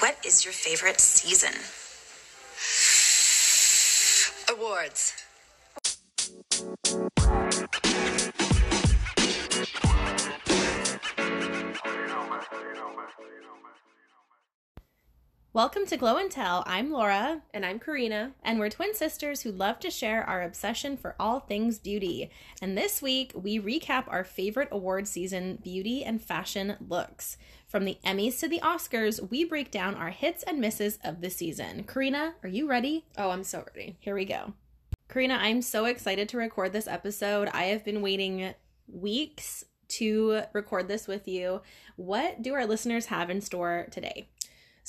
What is your favorite season? Awards. Welcome to Glow and Tell. I'm Laura, And I'm Karina. and we're twin sisters who love to share our obsession for all things beauty. And this week, we recap our favorite award season beauty and fashion looks. From the Emmys to the Oscars, we break down our hits and misses of the season. Karina, are you ready? Oh, I'm so ready. Here we go. Karina, I'm so excited to record this episode. I have been waiting weeks to record this with you. What do our listeners have in store today?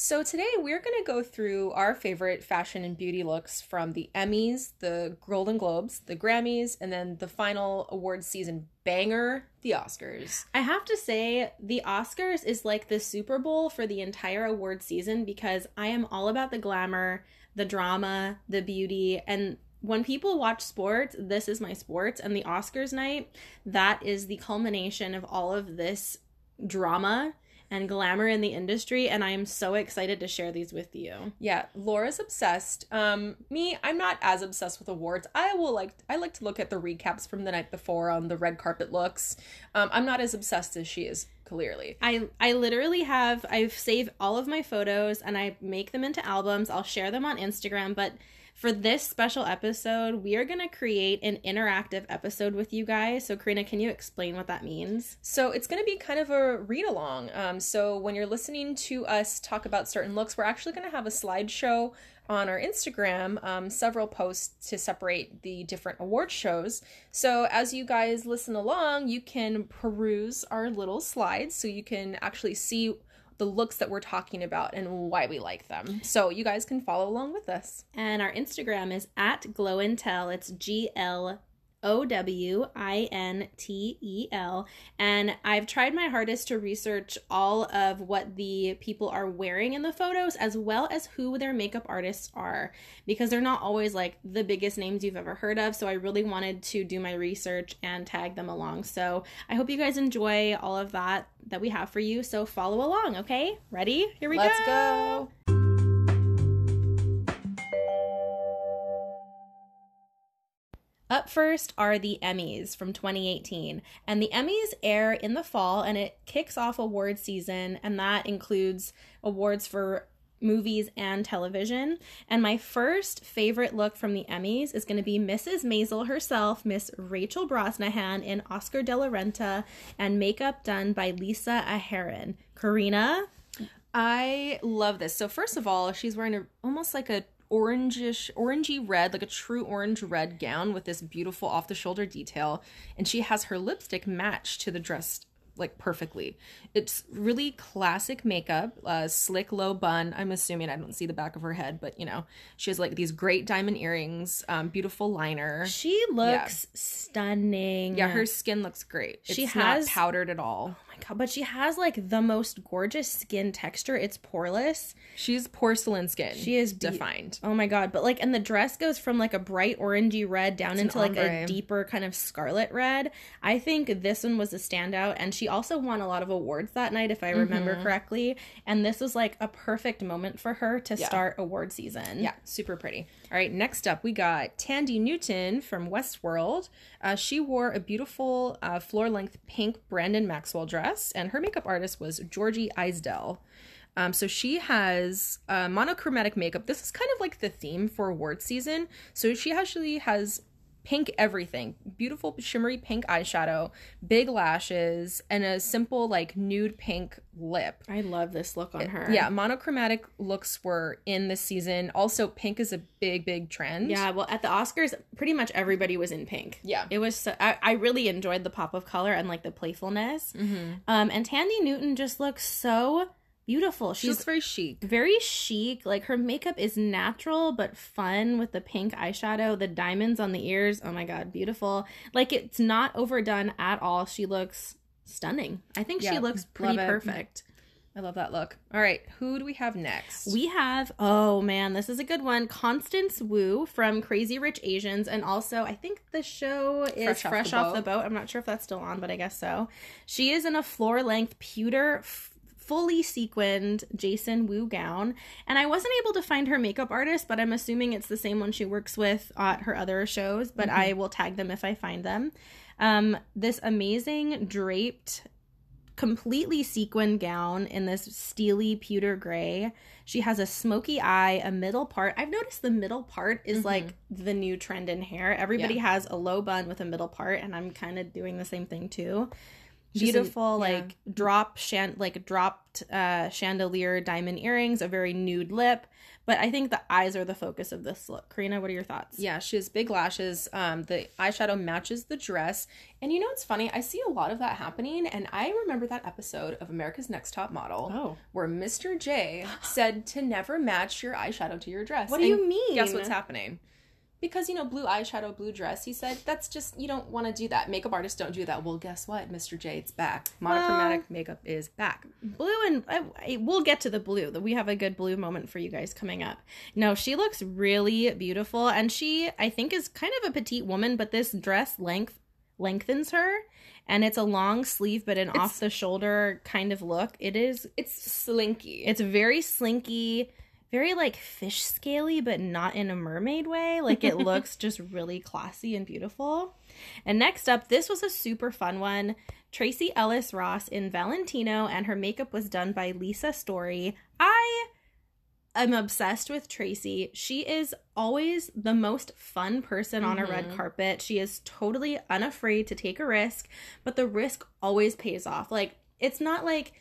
So, today we're going to go through our favorite fashion and beauty looks from the Emmys, the Golden Globes, the Grammys, and then the final award season banger, the Oscars. I have to say, the Oscars is like the Super Bowl for the entire award season because I am all about the glamour, the drama, the beauty, and when people watch sports, this is my sports, and the Oscars night, that is the culmination of all of this drama and glamour in the industry, and I am so excited to share these with you. Yeah, Laura's obsessed. Um, me, I'm not as obsessed with awards. I will like I like to look at the recaps from the night before on the red carpet looks. Um, I'm not as obsessed as she is, clearly. I I literally have I've saved all of my photos and I make them into albums. I'll share them on Instagram, but for this special episode, we are going to create an interactive episode with you guys. So, Karina, can you explain what that means? So it's going to be kind of a read along. Um, so when you're listening to us talk about certain looks, we're actually going to have a slideshow on our Instagram, um, several posts to separate the different award shows. So as you guys listen along, you can peruse our little slides so you can actually see the looks that we're talking about and why we like them. So you guys can follow along with us. And our Instagram is at Glow and Tell. It's G L O W I N T E L. And I've tried my hardest to research all of what the people are wearing in the photos, as well as who their makeup artists are, because they're not always like the biggest names you've ever heard of. So I really wanted to do my research and tag them along. So I hope you guys enjoy all of that that we have for you. So follow along, okay? Ready? Here we go. Let's go. go. Up first are the Emmys from 2018. And the Emmys air in the fall and it kicks off award season, and that includes awards for movies and television. And my first favorite look from the Emmys is going to be Mrs. Maisel herself, Miss Rachel Brosnahan in Oscar de la Renta, and makeup done by Lisa Aheron. Karina, I love this. So first of all, she's wearing a almost like a orangish orangey red, like a true orange red gown with this beautiful off the shoulder detail, and she has her lipstick matched to the dress like perfectly. It's really classic makeup, uh, slick low bun. I'm assuming I don't see the back of her head, but you know, she has like these great diamond earrings, um, beautiful liner. she looks stunning. Yeah, her skin looks great. She has- not powdered at all. But she has like the most gorgeous skin texture. It's poreless. She's porcelain skin. She is be- defined. Oh my god, but like and the dress goes from like a bright orangey red down an into like a deeper kind of scarlet red. I think this one was a standout and she also won a lot of awards that night if I remember Mm-hmm. correctly, and this was like a perfect moment for her to Yeah. start award season. Yeah, super pretty. All right, next up we got Thandie Newton from Westworld. Uh, she wore a beautiful uh, floor length pink Brandon Maxwell dress, and her makeup artist was Georgie Eisdell. Um, so she has uh, monochromatic makeup. This is kind of like the theme for award season. So she actually has pink everything beautiful shimmery pink eyeshadow big lashes and a simple like nude pink lip I love this look on her. yeah, monochromatic looks were in this season. Also, pink is a big, big trend. Yeah, well, at the Oscars, pretty much everybody was in pink. Yeah. it was. So, I, I really enjoyed the pop of color and like the playfulness. Mm-hmm. Um, and Thandie Newton just looks so beautiful. She She's very chic. very chic. Like her makeup is natural but fun with the pink eyeshadow, the diamonds on the ears. Oh my god, beautiful. Like it's not overdone at all. She looks stunning. I think she looks pretty perfect. I love that look. All right, who do we have next? We have, oh man, this is a good one. Constance Wu from Crazy Rich Asians. And also, I think the show is Fresh Off the off, the Boat. boat. I'm not sure if that's still on, but I guess so. She is in a floor length pewter f- fully sequined Jason Wu gown. And I wasn't able to find her makeup artist, but I'm assuming it's the same one she works with at her other shows, but I will tag them if I find them. Um, this amazing draped completely sequined gown in this steely pewter gray. She has a smoky eye, a middle part. I've noticed the middle part is like the new trend in hair. Everybody Yeah. has a low bun with a middle part, and I'm kind of doing the same thing too. She's an- Beautiful, yeah. like drop shan- like dropped uh, chandelier diamond earrings, a very nude lip. But I think the eyes are the focus of this look. Karina, what are your thoughts? Yeah, she has big lashes. Um, the eyeshadow matches the dress. And you know what's funny? I see a lot of that happening. And I remember that episode of America's Next Top Model Oh. where Mr. J said to never match your eyeshadow to your dress. What do you mean? Guess what's happening? Because, you know, blue eyeshadow, blue dress, he said, that's just, you don't want to do that. Makeup artists don't do that. Well, guess what, Mr. J? It's back. Monochromatic makeup is back. blue and I, I- we'll get to the blue that we have a good blue moment for you guys coming up no she looks really beautiful and she i think is kind of a petite woman but this dress length lengthens her and it's a long sleeve but an off the shoulder kind of look it is It's slinky. it's very slinky very like fish scaly but not in a mermaid way. Like it looks just really classy and beautiful. And next up this was a super fun one. Tracee Ellis Ross in valentino and her makeup was done by lisa story. I am obsessed with Tracee. She is always the most fun person on a red mm-hmm. carpet. She is totally unafraid to take a risk but the risk always pays off. Like it's not like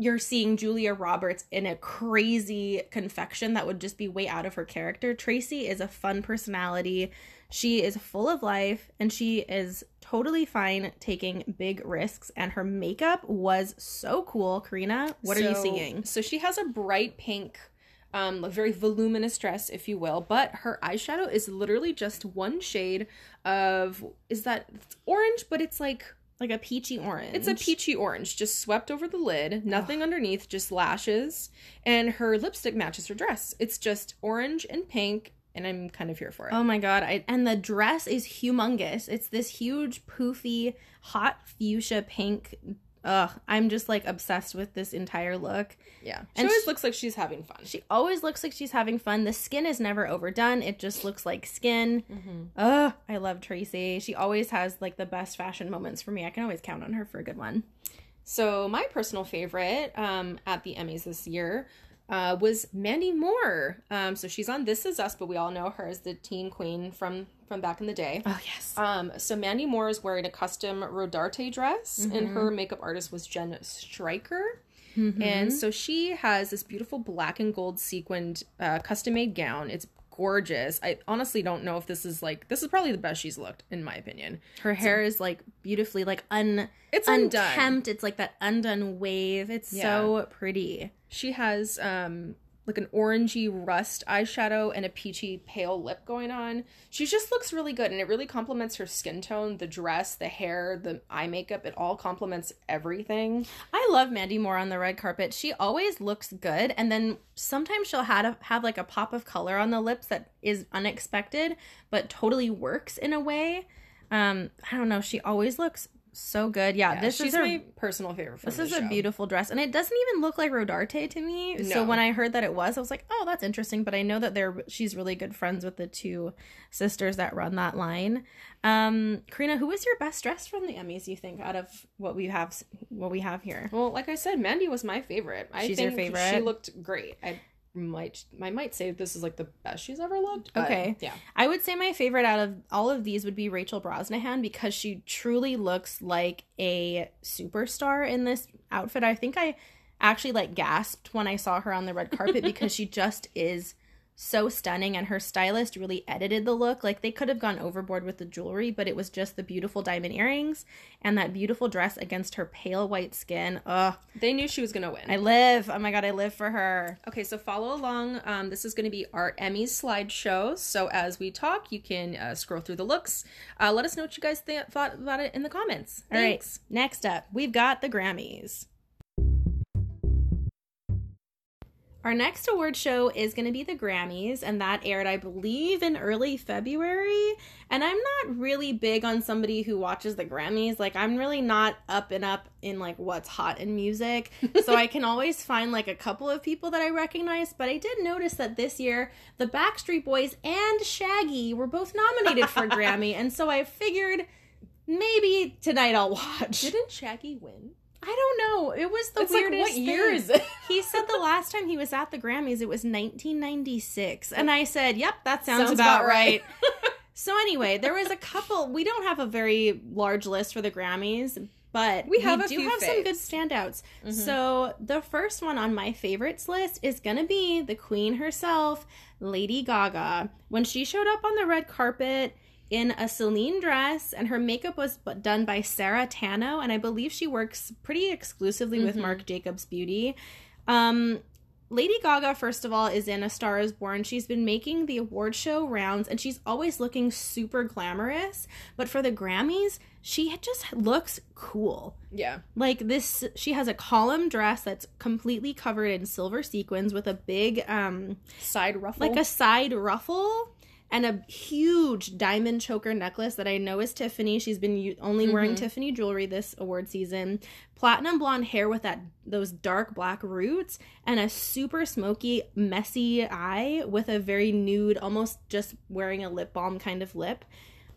you're seeing Julia Roberts in a crazy confection that would just be way out of her character. Tracee is a fun personality. She is full of life and she is totally fine taking big risks. And her makeup was so cool. Karina, what are you seeing? So she has a bright pink, um, a very voluminous dress, if you will, but her eyeshadow is literally just one shade of is that it's orange, but it's like Like a peachy orange. it's a peachy orange, just swept over the lid, nothing underneath, just lashes, and her lipstick matches her dress. It's just orange and pink, and I'm kind of here for it. Oh my god! I, and the dress is humongous. It's this huge, poofy, hot fuchsia pink. Ugh, I'm just like obsessed with this entire look. yeah, she and always sh- looks like she's having fun. She always looks like she's having fun. The skin is never overdone. It just looks like skin. Mm-hmm. Ugh, I love Tracee. She always has like the best fashion moments for me. I can always count on her for a good one. So my personal favorite um, at the Emmys this year uh, was Mandy Moore. Um, so she's on This Is Us, but we all know her as the teen queen from from back in the day. Oh yes. Um, so Mandy Moore is wearing a custom Rodarte dress, and her makeup artist was Jenn Streicher. And so she has this beautiful black and gold sequined uh, custom made gown. It's gorgeous. I honestly don't know if this is like this is probably the best she's looked in my opinion. Her hair is like beautifully like un It's undone. It's like that undone wave. It's so pretty. She has um like an orangey rust eyeshadow and a peachy pale lip going on. She just looks really good and it really complements her skin tone, the dress, the hair, the eye makeup. It all complements everything. I love Mandy Moore on the red carpet. She always looks good, and then sometimes she'll have have like a pop of color on the lips that is unexpected, but totally works in a way. Um, I don't know. She always looks so good. Yeah, Yeah, this is her. my personal favorite. This is a beautiful dress, and it doesn't even look like Rodarte to me. So when I heard that it was, I was like, "Oh, that's interesting." But I know that they're she's really good friends with the two sisters that run that line. Um, Karina, who was your best dress from the Emmys? You think out of what we have what we have here? Well, like I said, Mandy was my favorite. I She's your favorite? She looked great. I might I might say this is like the best she's ever looked. Okay. Yeah. I would say my favorite out of all of these would be Rachel Brosnahan because she truly looks like a superstar in this outfit. I think I actually like gasped when I saw her on the red carpet because she just is so stunning and her stylist really edited the look. Like they could have gone overboard with the jewelry, but it was just the beautiful diamond earrings and that beautiful dress against her pale white skin. Ugh, They knew she was gonna win. I live. Oh my god, I live for her. Okay, so follow along. Um, this is going to be our Emmys slideshow. So as we talk, you can uh, scroll through the looks. Uh, let us know what you guys th- thought about it in the comments. All right, Thanks. next up, we've got the Grammys. Our next award show is going to be the Grammys, and that aired, I believe, in early February. And I'm not really big on somebody who watches the Grammys. Like, I'm really not up and up in like what's hot in music. so I can always find like a couple of people that I recognize. But I did notice that this year, the Backstreet Boys and Shaggy were both nominated for a Grammy. And so I figured maybe tonight I'll watch. Didn't Shaggy win? I don't know. It was the It's like, weirdest. what year thing. is it? he said the last time he was at the Grammys, it was 1996, and I said, "Yep, that sounds, Sounds about, about right." right. so anyway, there was a couple. We don't have a very large list for the Grammys, but We have a do have some good standouts. Mm-hmm. So the first one on my favorites list is gonna be the Queen herself, Lady Gaga. When she showed up on the red carpet in a Celine dress, and her makeup was done by Sarah Tanno, and I believe she works pretty exclusively with Mhm. Marc Jacobs Beauty. Um, Lady Gaga, first of all, is in A Star is Born. She's been making the award show rounds and she's always looking super glamorous. But for the Grammys, she just looks cool. Yeah. Like this, she has a column dress that's completely covered in silver sequins with a big, um, Side ruffle. like a side ruffle and a huge diamond choker necklace that I know is Tiffany. She's been only wearing Mhm. Tiffany jewelry this award season. Platinum blonde hair with that those dark black roots and a super smoky messy eye with a very nude almost just wearing a lip balm kind of lip.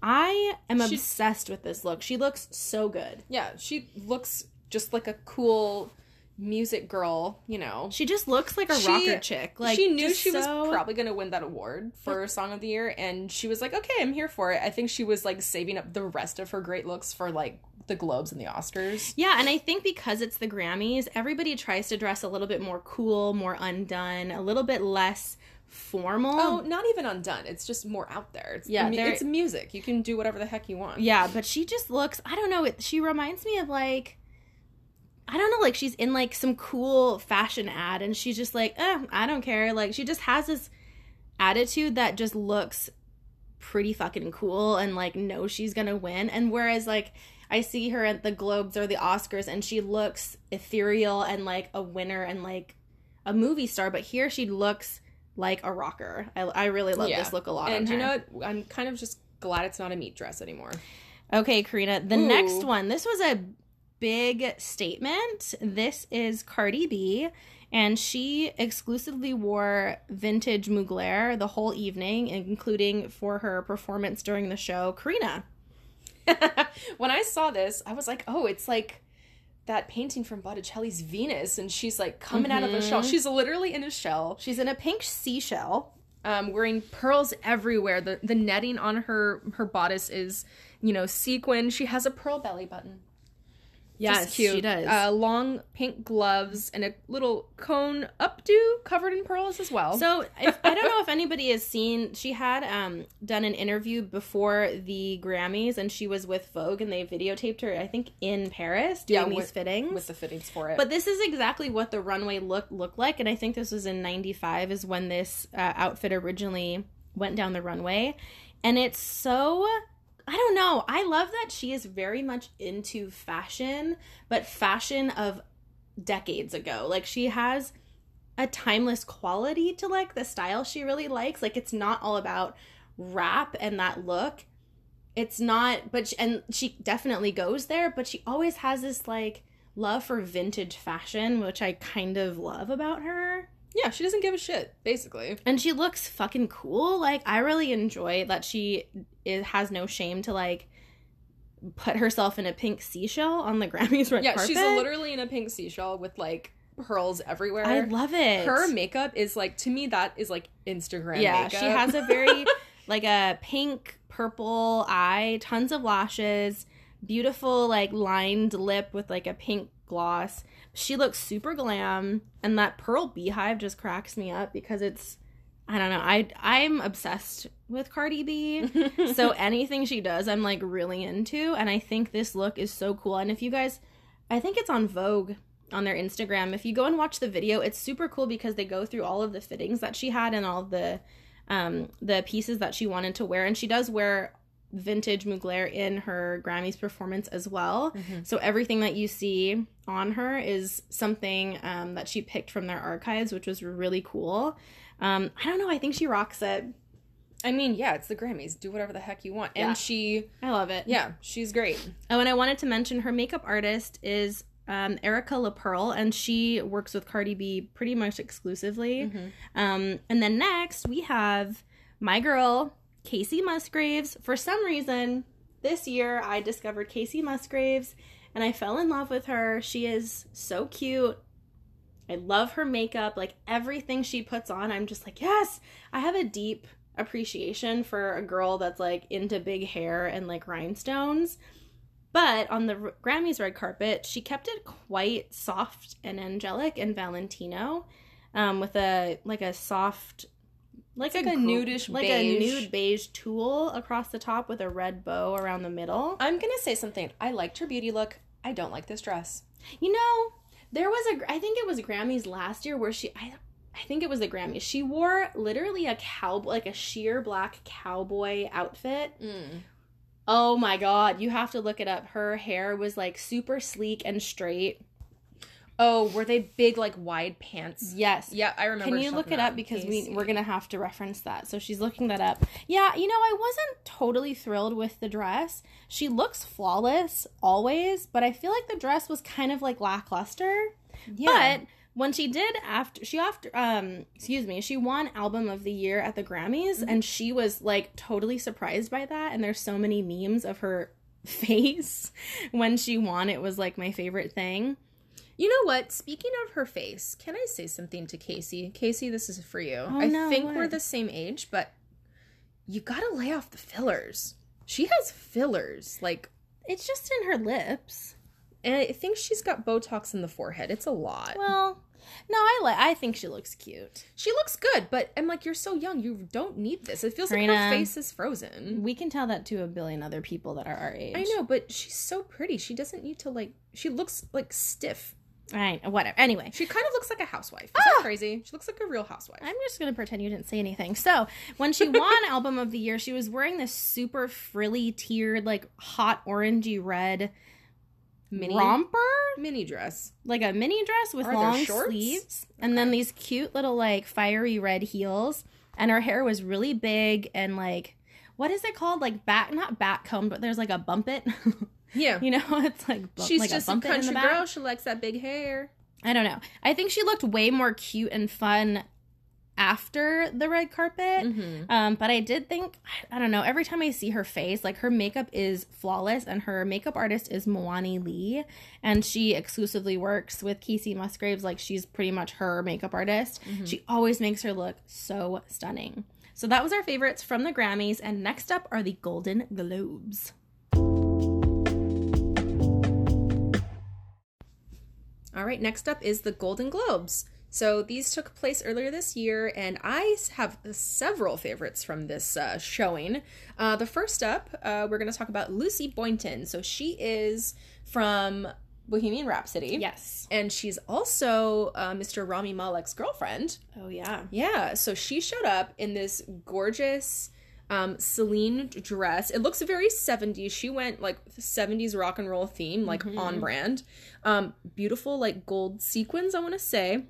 I am She- obsessed with this look. She looks so good. yeah, she looks just like a cool music girl, you know. She just looks like a She- rocker chick. Like she knew she was probably going to win that award for Song of the Year, and she was like, "Okay, I'm here for it." I think she was like saving up the rest of her great looks for like the Globes and the Oscars. Yeah, and I think because it's the Grammys, everybody tries to dress a little bit more cool, more undone, a little bit less formal. Oh, not even undone. It's just more out there. It's Yeah, it's music. You can do whatever the heck you want. Yeah, but she just looks, I don't know, it, she reminds me of like I don't know, like she's in like some cool fashion ad and she's just like, eh, I don't care. Like she just has this attitude that just looks pretty fucking cool and like knows she's gonna win. And whereas like I see her at the Globes or the Oscars and she looks ethereal and like a winner and like a movie star, but here she looks like a rocker. I, I really love Yeah. this look a lot. And you know what? I'm kind of just glad it's not a meat dress anymore. Okay, Karina, the Ooh. next one. This was a big statement. This is Cardi B, and she exclusively wore vintage Mugler the whole evening, including for her performance during the show. Karina. when I saw this, I was like, "Oh, it's like." That painting from Botticelli's Venus, and she's like coming out of a shell. Mhm. She's literally in a shell. She's in a pink seashell. um, wearing pearls everywhere. The the netting on her her bodice is, you know, sequin. She has a pearl belly button. Yes, she does. Uh, long pink gloves and a little cone updo covered in pearls as well. So if, I don't know if anybody has seen. She had um, done an interview before the Grammys, and she was with Vogue, and they videotaped her. I think in Paris doing Yeah, these with- fittings. with the fittings for it. But this is exactly what the runway look looked like, and I think this was in '95 is when this uh, outfit originally went down the runway, and it's so. I don't know. I love that she is very much into fashion, but fashion of decades ago. Like she has a timeless quality to like the style she really likes. Like it's not all about rap and that look. It's not, but she, and she definitely goes there, but she always has this like love for vintage fashion, which I kind of love about her. Yeah, she doesn't give a shit, basically. And she looks fucking cool. Like I really enjoy that she is, has no shame to like put herself in a pink seashell on the Grammys red Yeah, carpet. she's literally in a pink seashell with like pearls everywhere. I love it. her makeup is like to me that is like Instagram yeah, makeup. she has a very like a pink purple eye, tons of lashes, beautiful like lined lip with like a pink gloss. She looks super glam, and that pearl beehive just cracks me up because it's I don't know. I I'm obsessed with Cardi B. so anything she does, I'm like really into, and I think this look is so cool. And if you guys, I think it's on Vogue on their Instagram. If you go and watch the video, it's super cool because they go through all of the fittings that she had and all the um the pieces that she wanted to wear, and she does wear vintage Mugler in her Grammys performance as well. So everything that you see on her is something um, that she picked from their archives, which was really cool. Um, I don't know. I think she rocks it. I mean, yeah, it's the Grammys. Do whatever the heck you want. And Yeah. she, I love it. yeah, she's great. Oh, and I wanted to mention her makeup artist is um, Erika La'Pearl, and she works with Cardi B pretty much exclusively. Um, and then next we have my girl Kacey Musgraves. For some reason, this year I discovered Kacey Musgraves, and I fell in love with her. She is so cute. I love her makeup, like everything she puts on. I'm just like, yes, I have a deep appreciation for a girl that's like into big hair and like rhinestones. But on the R- Grammys red carpet, she kept it quite soft and angelic and Valentino, um, with a like a soft, like, like a gr- nudish like beige. a nude beige tulle across the top with a red bow around the middle. I'm gonna say something. I liked her beauty look. I don't like this dress. You know, there was a I think it was Grammys last year where she I I think it was the Grammys. She wore literally a cow like a sheer black cowboy outfit. Mm. Oh my god, you have to look it up. Her hair was like super sleek and straight. Oh, were they big, like wide pants? Yes. Yeah, I remember. Can you look it up because we we're gonna have to reference that. So she's looking that up. Yeah, you know I wasn't totally thrilled with the dress. She looks flawless always, but I feel like the dress was kind of like lackluster. Yeah. But when she did after she after um excuse me, she won album of the year at the Grammys Mm-hmm. and she was like totally surprised by that and there's so many memes of her face when she won. It was like my favorite thing. You know what? Speaking of her face, can I say something to Kacey? Kacey, this is for you. Oh, I no, think what? we're the same age, but you gotta lay off the fillers. She has fillers, like, It's just in her lips. and I think she's got Botox in the forehead. It's a lot. Well, no, I like. I think she looks cute. she looks good, but I'm like, you're so young. You don't need this. It feels like Karina. her face is frozen. We can tell that to a billion other people that are our age. I know, but she's so pretty. She doesn't need to like. She looks like stiff. Right, whatever. Anyway, She kind of looks like a housewife. Is Ah! that crazy? She looks like a real housewife. I'm just gonna pretend you didn't say anything. So when she won album of the year, she was wearing this super frilly, tiered, like hot orangey red Mini romper, mini dress. like a mini dress with Are long sleeves, and then these cute little like fiery red heels. And her hair was really big and like, what is it called? Like back, not back comb, but there's like a bump it. Yeah. you know, it's like She's like just a, bump it in the country girl. She likes that big hair. I don't know. I think she looked way more cute and fun after the red carpet. Mm-hmm. Um, but I did think, I don't know, every time I see her face, like her makeup is flawless, and her makeup artist is Moani Lee, and she exclusively works with Kacey Musgraves. Like she's pretty much her makeup artist. She always makes her look so stunning. So that was our favorites from the Grammys, and next up are the Golden Globes. All right, next up is the Golden Globes. So these took place earlier this year, and I have several favorites from this uh, showing. Uh, the first up, uh, we're going to talk about Lucy Boynton. So she is from Bohemian Rhapsody. Yes. And she's also uh, Mr. Rami Malek's girlfriend. Oh yeah. Yeah, so she showed up in this gorgeous um Celine dress. It looks very 70s. She went like 70s rock and roll theme, like on brand. Um beautiful like gold sequins, I want to say.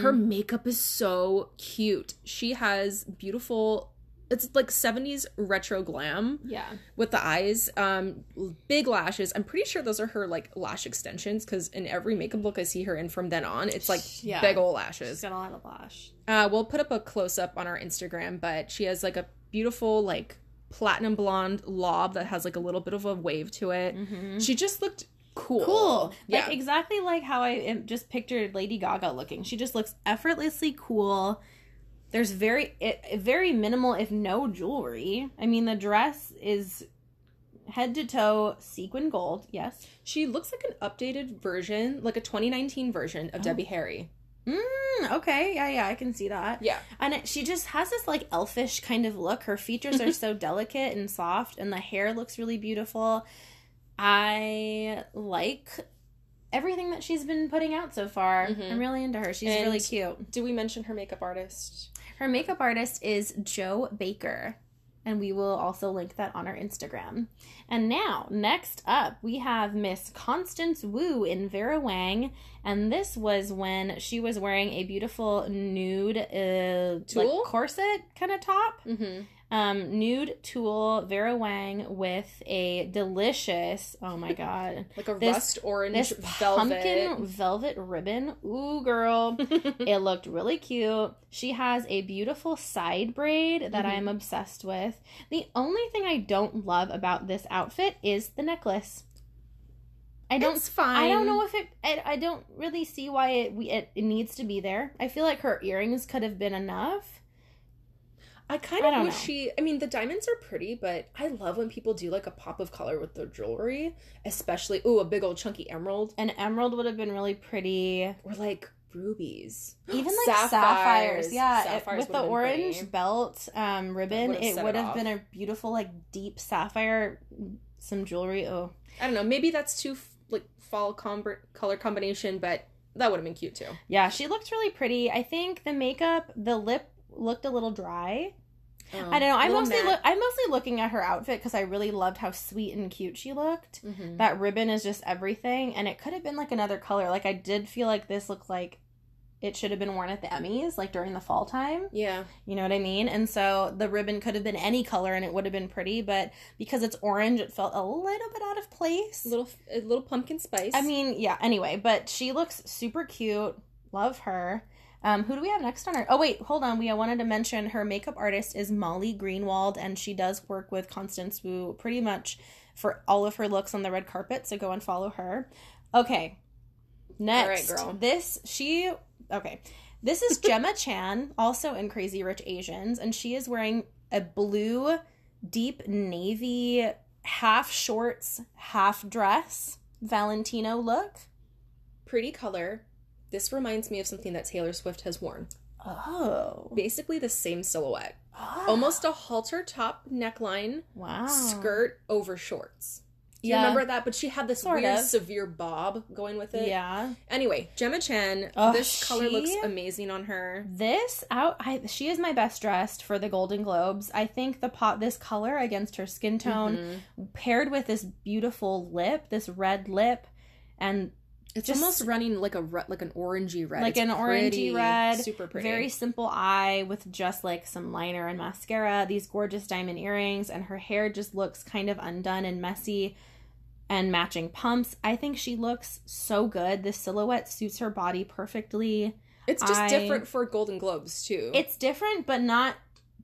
Her makeup is so cute. She has beautiful it's like 70s retro glam Yeah. with the eyes um big lashes i'm pretty sure those are her like lash extensions because in every makeup look i see her in from then on it's like Yeah. big old lashes She's got a lot of lash. uh, we'll put up a close up on our Instagram, but she has like a beautiful, like platinum blonde lob that has like a little bit of a wave to it. She just looked cool. cool. Yeah. Like exactly like how I just pictured Lady Gaga looking. She just looks effortlessly cool. There's very it, very minimal if no jewelry. I mean the dress is head to toe sequin gold. Yes. she looks like an updated version, like a 2019 version of Debbie Harry. Mm, okay. Yeah, yeah, I can see that. Yeah. And it, she just has this like elfish kind of look. Her features are so delicate and soft, and the hair looks really beautiful. I like everything that she's been putting out so far. Mhm. I'm really into her. She's And- really cute. Do we mention her makeup artist? Her makeup artist is Jo Baker. And we will also link that on our Instagram. And now, next up, we have Miss Constance Wu in Vera Wang. And this was when she was wearing a beautiful nude uh, like corset kind of top. Mm-hmm. Um, nude tulle Vera Wang with a delicious, oh my god, Like a This- rust orange this velvet. pumpkin velvet ribbon. Ooh, girl. it looked really cute. She has a beautiful side braid that Mhm. I'm obsessed with. The only thing I don't love about this outfit is the necklace. I don't It's fine. I don't know if it I, I don't really see why it we it, it needs to be there. I feel like her earrings could have been enough. I kind of don't wish know. she. I mean, the diamonds are pretty, but I love when people do like a pop of color with their jewelry, especially ooh a big old chunky emerald An emerald would have been really pretty. or like rubies, Even like sapphires, yeah, it- with the orange pretty. belt um, ribbon, it would have been a beautiful, like deep sapphire, some jewelry. Oh, I don't know. Maybe that's too like fall com- color combination, but that would have been cute too. yeah, she looked really pretty. I think the makeup, the lip looked a little dry. I don't know. I'm mostly look, I'm mostly looking at her outfit because I really loved how sweet and cute she looked. hmm That ribbon is just everything, and it could have been like another color. Like I did feel like this looked like it should have been worn at the Emmys, like during the fall time. Yeah, You know what I mean? And so the ribbon could have been any color and it would have been pretty, but because it's orange, it felt a little bit out of place. a little a little pumpkin spice. I mean, yeah, anyway, but she looks super cute. Love her. Um, who do we have next on our? Oh wait, hold on. We I wanted to mention her makeup artist is Molly Greenwald, and she does work with Constance Wu pretty much for all of her looks on the red carpet. So go and follow her. Okay, next, girl. this she okay. This is Gemma Chan, also in Crazy Rich Asians, and she is wearing a blue, deep navy half shorts, half dress Valentino look. pretty color. This reminds me of something that Taylor Swift has worn. Oh. Basically the same silhouette. Ah. Almost a halter top neckline, Wow. skirt over shorts. You Yeah. remember that? But she had this Sort weird of. severe bob going with it. Yeah. Anyway, Gemma Chan, Oh, this color looks amazing on her. This out I she is my best dressed for the Golden Globes. I think the pot this color against her skin tone Mhm. paired with this beautiful lip, this red lip and It's Just- almost running like a re- like an orangey red. like It's an orangey red, super pretty. very simple eye with just like some liner and mascara, these gorgeous diamond earrings, and her hair just looks kind of undone and messy and matching pumps. I think she looks so good. The silhouette suits her body perfectly. It's just I- different for Golden Globes too. It's different, but not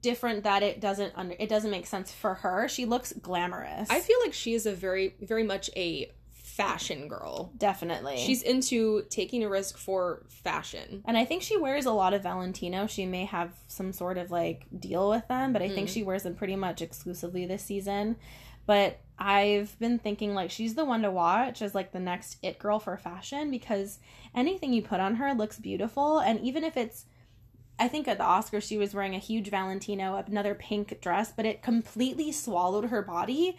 different that it doesn't under it doesn't make sense for her. She looks glamorous. I feel like she is a very very much a fashion girl. definitely. She's into taking a risk for fashion. and I think she wears a lot of Valentino. She may have some sort of like deal with them, but I think Mm. she wears them pretty much exclusively this season. But I've been thinking like she's the one to watch as like the next it girl for fashion because anything you put on her looks beautiful. And even if it's, I think at the Oscars she was wearing a huge Valentino, another pink dress, but it completely swallowed her body,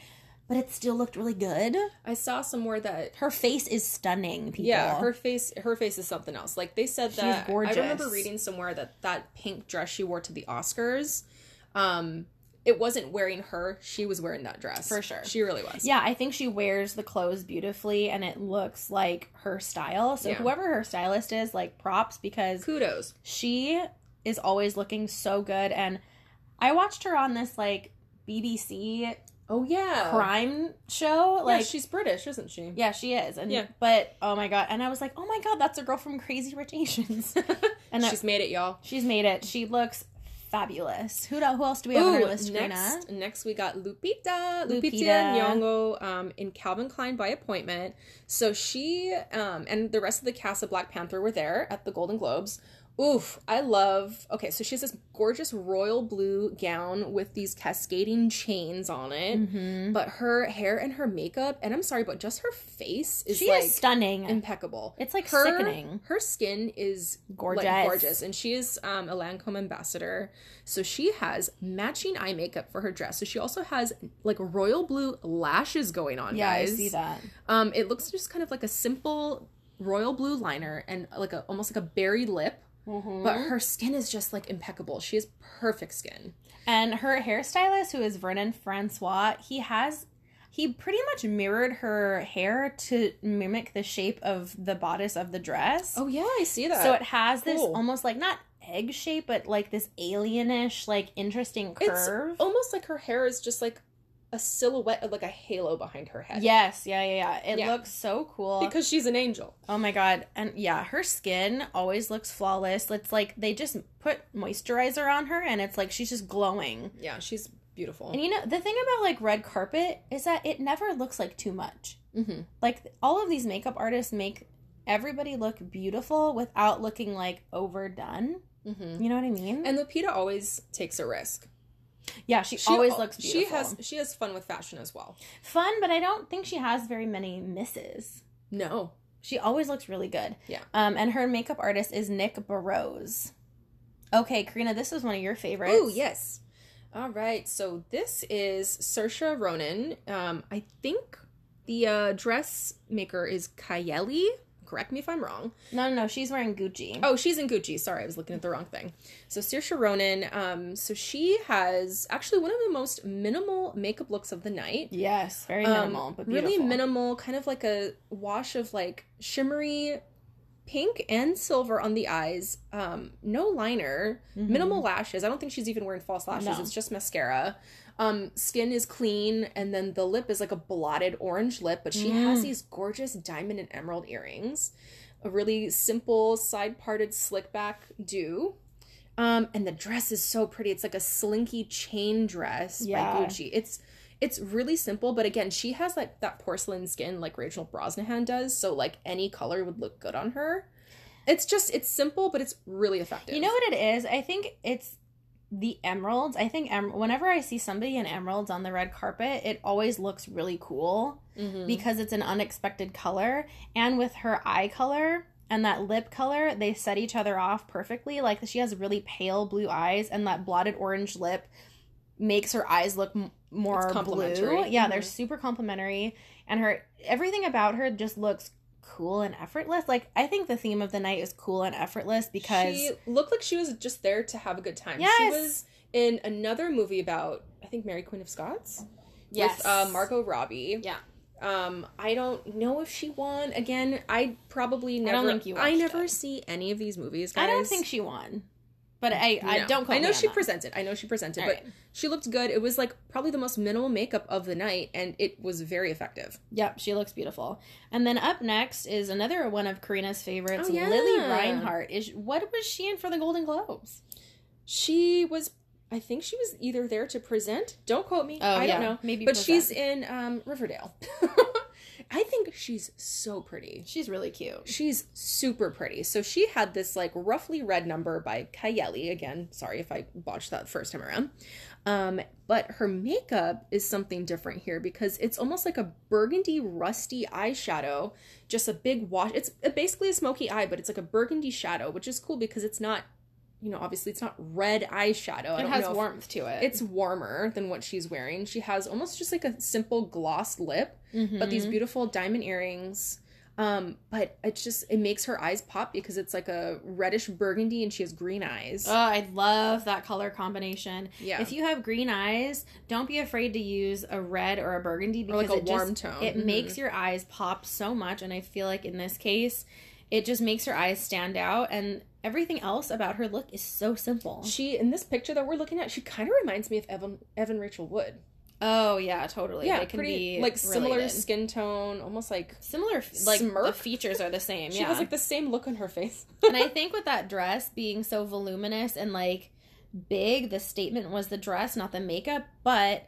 but it still looked really good. I saw somewhere that Her face is stunning, people. yeah, her face her face is something else. Like they said She's that I remember reading somewhere that that pink dress she wore to the Oscars um it wasn't wearing her, she was wearing that dress. For sure. She really was. Yeah, I think she wears the clothes beautifully and it looks like her style. So Yeah. whoever her stylist is, like props because Kudos. she is always looking so good and I watched her on this like BBC Oh yeah. crime show. Like Like she's British, isn't she? yeah, she is. And Yeah. but oh my god, and I was like, "Oh my god, that's a girl from Crazy Rich Asians." and she's made it, y'all. she's made it. She looks fabulous. Who who else do we have on our list, next, next we got Lupita, Lupita, Lupita. Nyong'o um, in Calvin Klein by appointment. So she um, and the rest of the cast of Black Panther were there at the Golden Globes. Oof, I love. Okay, so she has this gorgeous royal blue gown with these cascading chains on it. Mhm. But her hair and her makeup, and I'm sorry, but just her face is She like is stunning. impeccable. It's, like, her, sickening. Her skin is Gorgeous. like, gorgeous, and she is um, a Lancome ambassador. So she has matching eye makeup for her dress. So she also has like royal blue lashes going on. yeah, guys. I see that. Um, it looks just kind of like a simple royal blue liner and like a almost like a berry lip. But mm-hmm. her skin is just like impeccable. She has perfect skin. And her hairstylist, who is Vernon Francois, he has he pretty much mirrored her hair to mimic the shape of the bodice of the dress. Oh yeah, I see that. so it has this almost like not egg shape, but like this alienish, like interesting it's curve. almost like her hair is just like a silhouette of like a halo behind her head. Yes, yeah, yeah, yeah. It Yeah. looks so cool. Because she's an angel. oh my god. And yeah, her skin always looks flawless. It's like they just put moisturizer on her and it's like she's just glowing. Yeah, she's beautiful. And you know, the thing about like red carpet is that it never looks like too much. mm-hmm. Like all of these makeup artists make everybody look beautiful without looking like overdone. Mm-hmm. You know what I mean? And Lupita always takes a risk. Yeah, she, She always al- looks beautiful. She has she has fun with fashion as well. fun, but I don't think she has very many misses. No. She always looks really good. Yeah. Um, and her makeup artist is Nick Barose. Okay, Karina, this is one of your favorites. Oh yes. All right. So this is Saoirse Ronan. Um, I think the uh, dressmaker is Kayeli. Correct me if I'm wrong. No, no, no. She's wearing Gucci. Oh, she's in Gucci. Sorry, I was looking at the wrong thing. So Saoirse Ronan. Um, so she has actually one of the most minimal makeup looks of the night. yes, very Um, minimal, but really minimal, kind of like a wash of like shimmery pink and silver on the eyes. Um, no liner, minimal lashes. I don't think she's even wearing false lashes. Mm-hmm. No. It's just mascara. Um, skin is clean, and then the lip is like a blotted orange lip, but she Mm. has these gorgeous diamond and emerald earrings. A really simple side parted slick back do. Um, and the dress is so pretty. It's like a slinky chain dress Yeah. by Gucci. It's it's really simple, but again, she has like that porcelain skin like Rachel Brosnahan does, so like any color would look good on her. It's just it's simple, but it's really effective. You know what it is? I think it's the emeralds. I think em- whenever I see somebody in emeralds on the red carpet, it always looks really cool Mhm. because it's an unexpected color. And with her eye color and that lip color, they set each other off perfectly. Like she has really pale blue eyes, and that blotted orange lip makes her eyes look m- more blue. complementary. Yeah, they're Mhm. super complimentary, and her everything about her just looks cool and effortless. Like I think the theme of the night is cool and effortless because she looked like she was just there to have a good time. She was in another movie about I think Mary Queen of Scots yes, with uh, Margot Robbie. Yeah. Um, I don't know if she won. Again, I probably I never. don't think you I never it. see any of these movies. Guys. I don't think she won, but I I No. don't. Quote I know me on she that. presented. I know she presented, All but right. she looked good. It was like probably the most minimal makeup of the night, and it was very effective. Yep, she looks beautiful. And then up next is another one of Karina's favorites, Oh, yeah. Lili Reinhart. Is what was she in for the Golden Globes? She was. I think she was either there to present. Don't quote me. Oh, I yeah. don't know. Maybe but present. she's in um, Riverdale. I think she's so pretty. She's really cute. She's super pretty. So she had this like roughly red number by Kayeli. Again, sorry if I botched that first time around. Um, but her makeup is something different here because it's almost like a burgundy rusty eyeshadow, just a big wash. It's basically a smoky eye, but it's like a burgundy shadow, which is cool because it's not, you know, obviously it's not red eyeshadow. It has warmth to it. it's warmer than what she's wearing. She has almost just like a simple gloss lip, but these Mhm. beautiful diamond earrings. Um, but it's just it makes her eyes pop because it's like a reddish burgundy and she has green eyes. Oh, I love that color combination. yeah. If you have green eyes, don't be afraid to use a red or a burgundy because like a it warm just, tone. it Mhm. makes your eyes pop so much. And I feel like in this case, it just makes her eyes stand out. And everything else about her look is so simple. she in this picture that we're looking at, she kind of reminds me of Evan Evan Rachel Wood. Oh yeah, totally. yeah, they can pretty be like similar skin tone, almost like similar like the features are the same. she yeah, has like the same look on her face. and I think with that dress being so voluminous and like big, the statement was the dress, not the makeup. But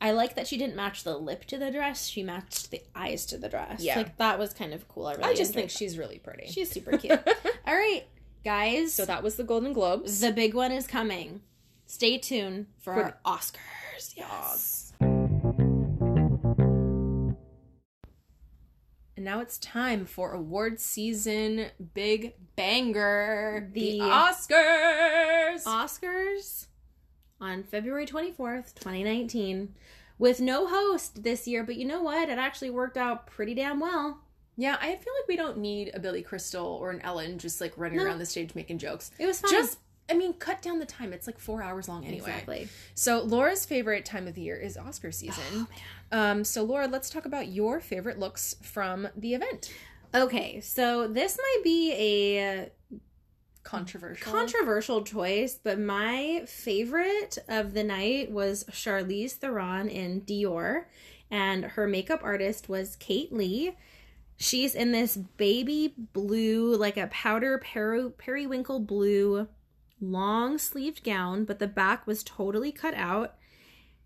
I like that she didn't match the lip to the dress; she matched the eyes to the dress. Yeah. like that was kind of cool. I really, I just think she's really pretty. she's super cute. All right, guys. so that was the Golden Globes. the big one is coming. Stay tuned for, For our Oscars. Yes. And now it's time for award season big banger, the, The- Oscars. Oscars on February 24th, 2019, with no host this year, but you know what? It actually worked out pretty damn well. Yeah, I feel like we don't need a Billy Crystal or an Ellen just like running No. around the stage making jokes. It was fun. Just, I mean, cut down the time. It's like four hours long anyway. Exactly. So Laura's favorite time of the year is Oscar season. Oh, um, so Laura, let's talk about your favorite looks from the event. Okay, so this might be a Controversial. controversial choice, but my favorite of the night was Charlize Theron in Dior, and her makeup artist was Kate Lee. She's in this baby blue, like a powder peri- periwinkle blue, long sleeved gown, but the back was totally cut out.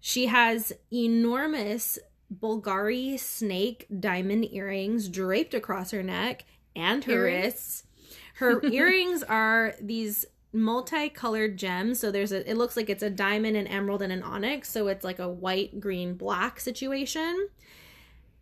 She has enormous Bulgari snake diamond earrings draped across her neck and her Earrings? wrists. Her earrings are these multicolored gems. So there's a it looks like it's a diamond, an emerald, and an onyx. So it's like a white, green, black situation.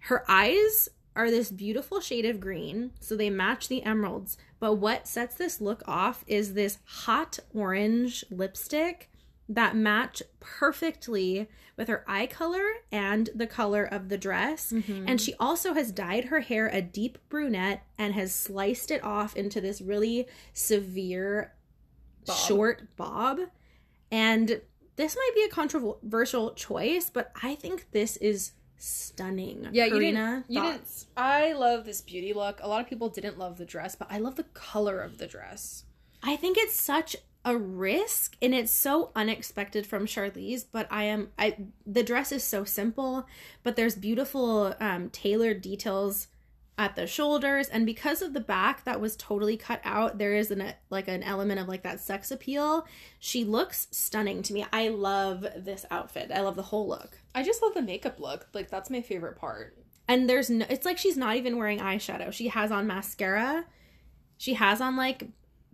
Her eyes are this beautiful shade of green, so they match the emeralds. But what sets this look off is this hot orange lipstick that match perfectly with her eye color and the color of the dress. Mm-hmm. And she also has dyed her hair a deep brunette and has sliced it off into this really severe Bob. short bob. And this might be a controversial choice, but I think this is stunning. Yeah, you didn't. You didn't. I love this beauty look. A lot of people didn't love the dress, but I love the color of the dress. I think it's such a risk and it's so unexpected from Charlize, but I am I the dress is so simple, but there's beautiful um tailored details at the shoulders and because of the back that was totally cut out, there is an like an element of like that sex appeal. She looks stunning to me. I love this outfit. I love the whole look. I just love the makeup look. Like that's my favorite part. And there's no it's like she's not even wearing eyeshadow. She has on mascara. She has on like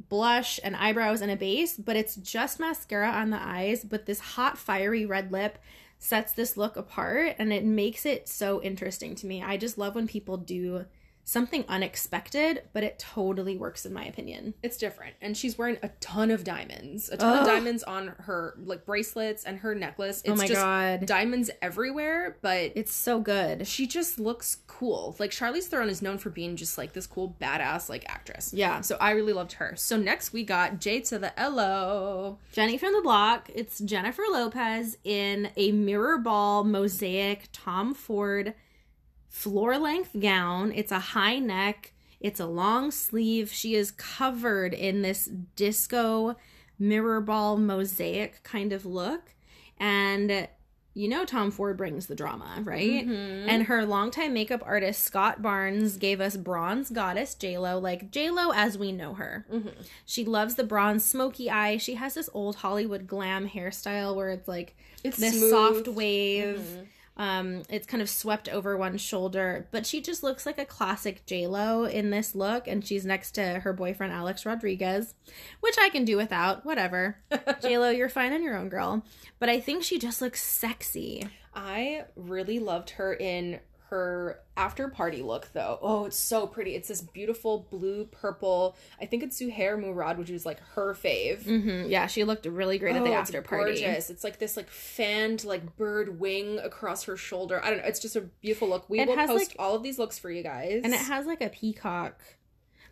blush and eyebrows and a base, but it's just mascara on the eyes, but this hot fiery red lip sets this look apart and it makes it so interesting to me. I just love when people do something unexpected, but it totally works in my opinion. It's different, and she's wearing a ton of diamonds. A ton of diamonds on her like bracelets and her necklace. Oh it's oh my just god. diamonds everywhere, but It's so good. she just looks cool. Like Charlize Theron is known for being just like this cool badass like actress. Yeah. So I really loved her. So next we got J to the L-O. Jenny from the block. It's Jennifer Lopez in a mirror ball mosaic Tom Ford floor length gown. It's a high neck, it's a long sleeve. She is covered in this disco mirror ball mosaic kind of look. And you know Tom Ford brings the drama, right? Mm-hmm. And her longtime makeup artist Scott Barnes gave us bronze goddess JLo, like JLo as we know her. Mm-hmm. She loves the bronze smoky eye. She has this old Hollywood glam hairstyle where it's like It's this smooth. soft wave. Mm-hmm. Um, it's kind of swept over one shoulder, but she just looks like a classic J Lo in this look, and she's next to her boyfriend Alex Rodriguez, which I can do without. Whatever, J Lo, you're fine on your own, girl. But I think she just looks sexy. I really loved her in her after party look though. Oh, it's so pretty. It's this beautiful blue purple. I think it's Zuhair Murad, which is like her fave. hmm Yeah, she looked really great at the Oh, after party. Gorgeous. It's like this like fanned like bird wing across her shoulder. I don't know. It's just a beautiful look. We It will has, post like- all of these looks for you guys. and it has like a peacock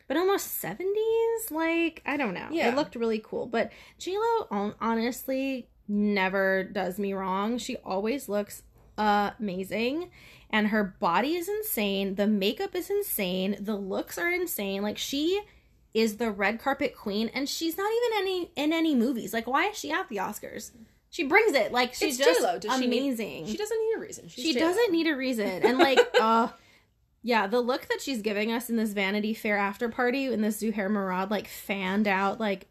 but almost 70s like i don't know Yeah. it looked really cool but j-lo honestly never does me wrong she always looks amazing and her body is insane the makeup is insane the looks are insane. Like she is the red carpet queen and she's not even any in any movies. Like why is she at the oscars? She brings it. Like she's It's just J-Lo. Does she need- amazing. she doesn't need a reason. She's she J-Lo. doesn't need a reason. And like uh yeah the look that she's giving us in this vanity fair after party in this zuhair murad like fanned out like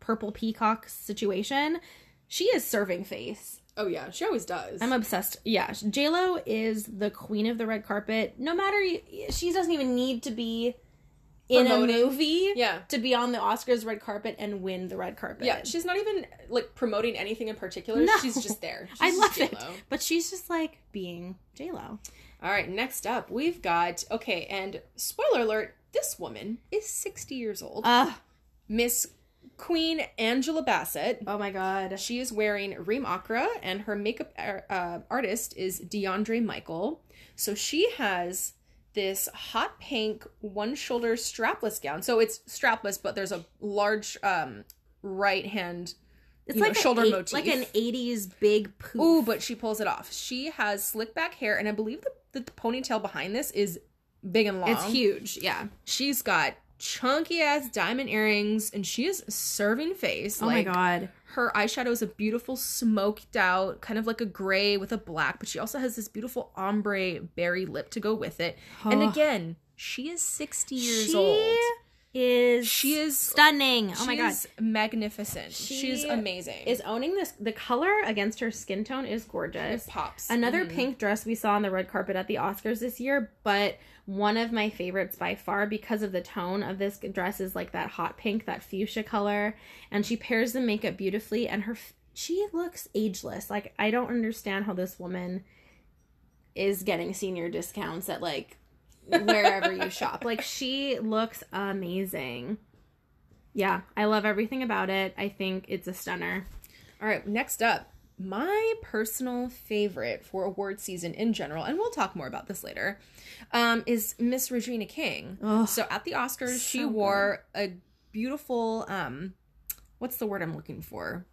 purple peacock situation she is serving face Oh yeah, she always does. i'm obsessed yeah j-lo is the queen of the red carpet no matter she doesn't even need to be in Promoting. a movie Yeah. to be on the oscars red carpet and win the red carpet yeah, she's not even like promoting anything in particular. No. She's just there. She's i just love it J-Lo. but she's just like being j-lo All right, next up, we've got okay, and spoiler alert, this woman is 60 years old. uh Miss Queen Angela Bassett. oh my god She is wearing Reem Acra, and her makeup uh, artist is D'Andre Michael. So she has this hot pink one shoulder strapless gown. So it's strapless, but there's a large um right hand It's you like an shoulder eight- motif. like an '80s big poof. Ooh, but she pulls it off. She has slick back hair, and I believe the, the, the ponytail behind this is big and long. it's huge. Yeah. She's got chunky ass diamond earrings, and she is serving face. Oh my god. Her eyeshadow is a beautiful smoked out, kind of like a gray with a black, but she also has this beautiful ombre berry lip to go with it. And Oh. again, she is 60 years she old. Is She is stunning. Oh my god. Magnificent. She She's amazing. Is owning this the color against her skin tone is gorgeous. it pops. Another Mhm. pink dress we saw on the red carpet at the Oscars this year, but one of my favorites by far because of the tone of this dress is like that hot pink, that fuchsia color, and she pairs the makeup beautifully and her she looks ageless. Like I don't understand how this woman is getting senior discounts at like wherever you shop. Like she looks amazing. Yeah, I love everything about it. I think it's a stunner. All right, next up, my personal favorite for award season in general, and we'll talk more about this later, um, is Miss Regina King. Ugh, so at the Oscars, she so wore a beautiful um, what's the word I'm looking for?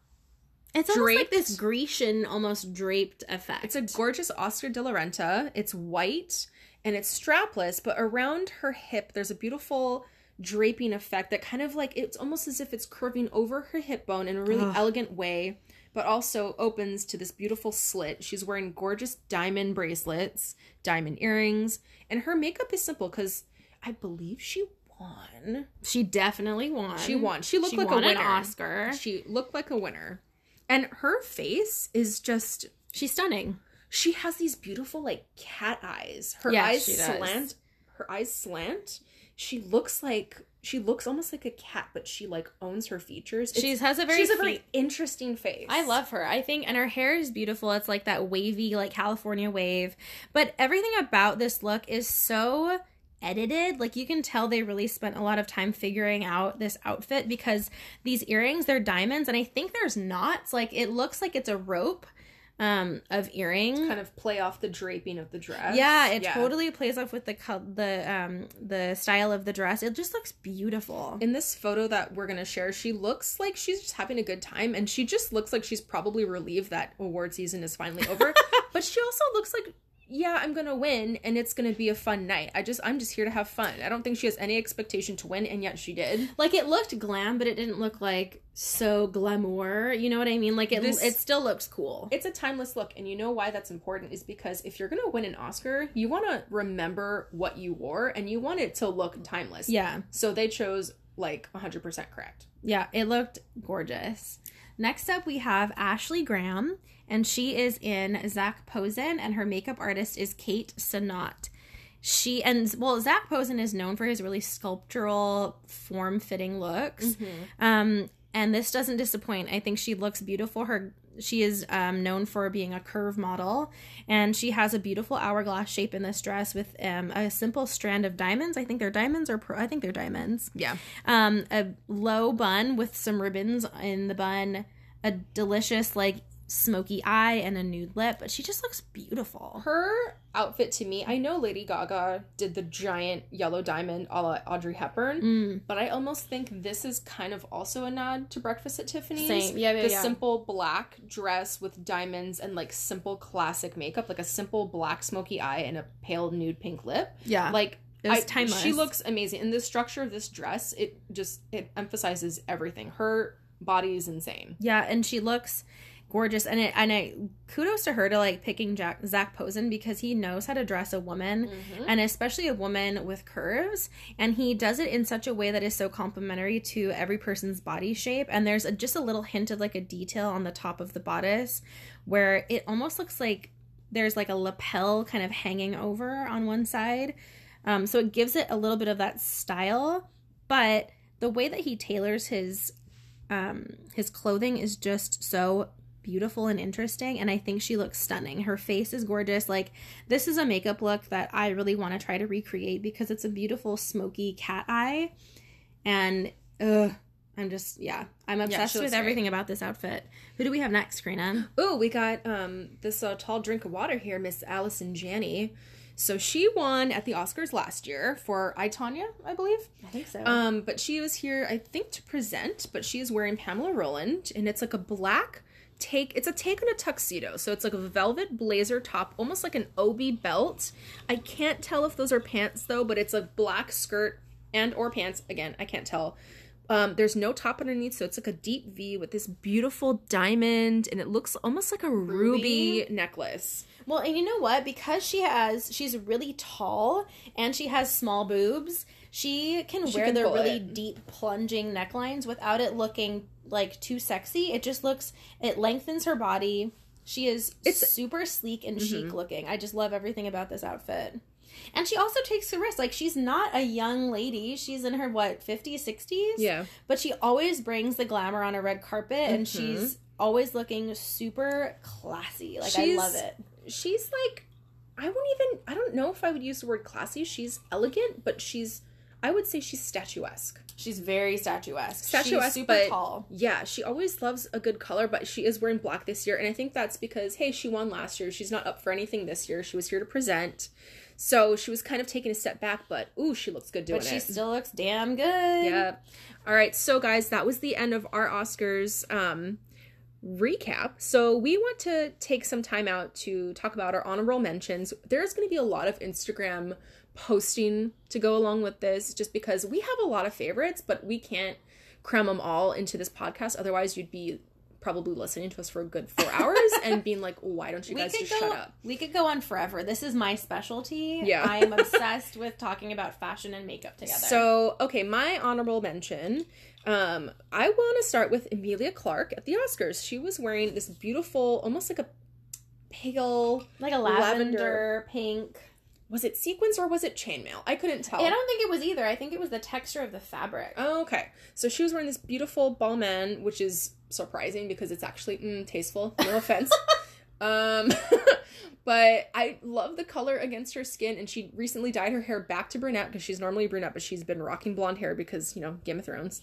It's almost like this. Grecian, almost draped effect. It's a gorgeous Oscar de la Renta. It's white and it's strapless, but around her hip, there's a beautiful draping effect that kind of like it's almost as if it's curving over her hip bone in a really Ugh. elegant way, but also opens to this beautiful slit. She's wearing gorgeous diamond bracelets, diamond earrings, and her makeup is simple because I believe she won. she definitely won. She won. She looked She like won a an winner. Oscar. She looked like a winner. And her face is just She's stunning. She has these beautiful like cat eyes. Her Yes, eyes slant. Her eyes slant. She looks like she looks almost like a cat, but she like owns her features. It's- She has a very she's a fe- very interesting face. I love her. I think, and her hair is beautiful. It's like that wavy, like California wave. But everything about this look is so edited. Like you can tell they really spent a lot of time figuring out this outfit because these earrings, they're diamonds, and I think there's knots. Like it looks like it's a rope um of earring. kind of play off the draping of the dress. yeah, it totally plays off with the col- the um the style of the dress. It just looks beautiful. In this photo that we're gonna share, she looks like she's just having a good time, and she just looks like she's probably relieved that award season is finally over. but she also looks like, yeah, I'm gonna win, and it's gonna be a fun night. I just, I'm just here to have fun. I don't think she has any expectation to win, and yet she did. like it looked glam, but it didn't look like so glamour. You know what I mean? Like it, This- it still looks cool. It's a timeless look, and you know why that's important is because if you're gonna win an Oscar, you want to remember what you wore, and you want it to look timeless. yeah, So they chose like 100% correct. yeah, it looked gorgeous. Next up, we have Ashley Graham, and she is in Zac Posen, and her makeup artist is Kate Sonat. She and well, Zac Posen is known for his really sculptural, form-fitting looks. Um, and this doesn't disappoint. I think she looks beautiful. Her she is um, known for being a curve model, and she has a beautiful hourglass shape in this dress with um, a simple strand of diamonds. I think they're diamonds or pro- I think they're diamonds. Yeah. Um, a low bun with some ribbons in the bun, a delicious like smoky eye and a nude lip. But she just looks beautiful. Her outfit to me, I know Lady Gaga did the giant yellow diamond a la Audrey Hepburn, Mm. but I almost think this is kind of also a nod to Breakfast at Tiffany's. Same. Yeah, yeah, the yeah. simple black dress with diamonds and like simple classic makeup, like a simple black smoky eye and a pale nude pink lip. Yeah, Like it was I- timeless. She looks amazing. And the structure of this dress, it just it emphasizes everything. Her body is insane. Yeah, and she looks gorgeous, and it and I kudos to her to like picking Jack, Zac Posen because he knows how to dress a woman, and especially a woman with curves, and he does it in such a way that is so complimentary to every person's body shape. And there's a, just a little hint of like a detail on the top of the bodice where it almost looks like there's like a lapel kind of hanging over on one side. Um, so it gives it a little bit of that style, but the way that he tailors his um his clothing is just so beautiful and interesting and I think she looks stunning. Her face is gorgeous. Like this is a makeup look that I really want to try to recreate because it's a beautiful smoky cat eye and ugh I'm just yeah, I'm obsessed she with looks great. everything about this outfit. Who do we have next, Karina? Oh, we got um this uh, tall drink of water here, Miss Allison Janney. So she won at the Oscars last year for I, Tonya, I believe. I think so. Um, but she was here, I think, to present. But she is wearing Pamela Roland, and it's like a black take. It's a take on a tuxedo, so it's like a velvet blazer top, almost like an obi belt. I can't tell if those are pants though, but it's a black skirt and or pants. Again, I can't tell. Um, there's no top underneath, so it's like a deep V with this beautiful diamond, and it looks almost like a ruby, necklace. Well, and you know what? Because she has, she's really tall and she has small boobs. She can She wear can the really it. deep plunging necklines without it looking like too sexy. It just looks, it lengthens her body. She is It's- Mm-hmm. super sleek and chic looking. I just love everything about this outfit. And she also takes the risk. Like she's not a young lady. She's in her what, 50s, 60s? Yeah. But she always brings the glamour on a red carpet and Mhm. she's always looking super classy. Like I love it. she's like I won't even I don't know if I would use the word classy. She's elegant, but she's I would say she's statuesque. She's very statuesque. Statuesque, She's super but tall. yeah, she always loves a good color, but she is wearing black this year, and I think that's because hey, she won last year. She's not up for anything this year. She was here to present, so she was kind of taking a step back. But ooh, she looks good doing But she it. still looks damn good. Yeah. All right. So, guys, that was the end of our Oscars um, recap. So, we want to take some time out to talk about our honorable mentions. There's going to be a lot of Instagram posting to go along with this just because we have a lot of favorites, but we can't cram them all into this podcast. Otherwise, you'd be probably listening to us for a good four hours and being like, why don't you We guys just go. shut up? We could go on forever. This is my specialty. Yeah. I am obsessed with talking about fashion and makeup together. So, okay, my honorable mention. Um, I want to start with Emilia Clarke at the Oscars. She was wearing this beautiful, almost like a pale. like a lavender, lavender. pink. Was it sequins or was it chainmail? I couldn't tell. I don't think it was either. I think it was the texture of the fabric. Oh, okay. So she was wearing this beautiful balmain, which is surprising because it's actually mm, tasteful. No offense. um, but I love the color against her skin, and she recently dyed her hair back to brunette because she's normally brunette, but she's been rocking blonde hair because you know Game of Thrones.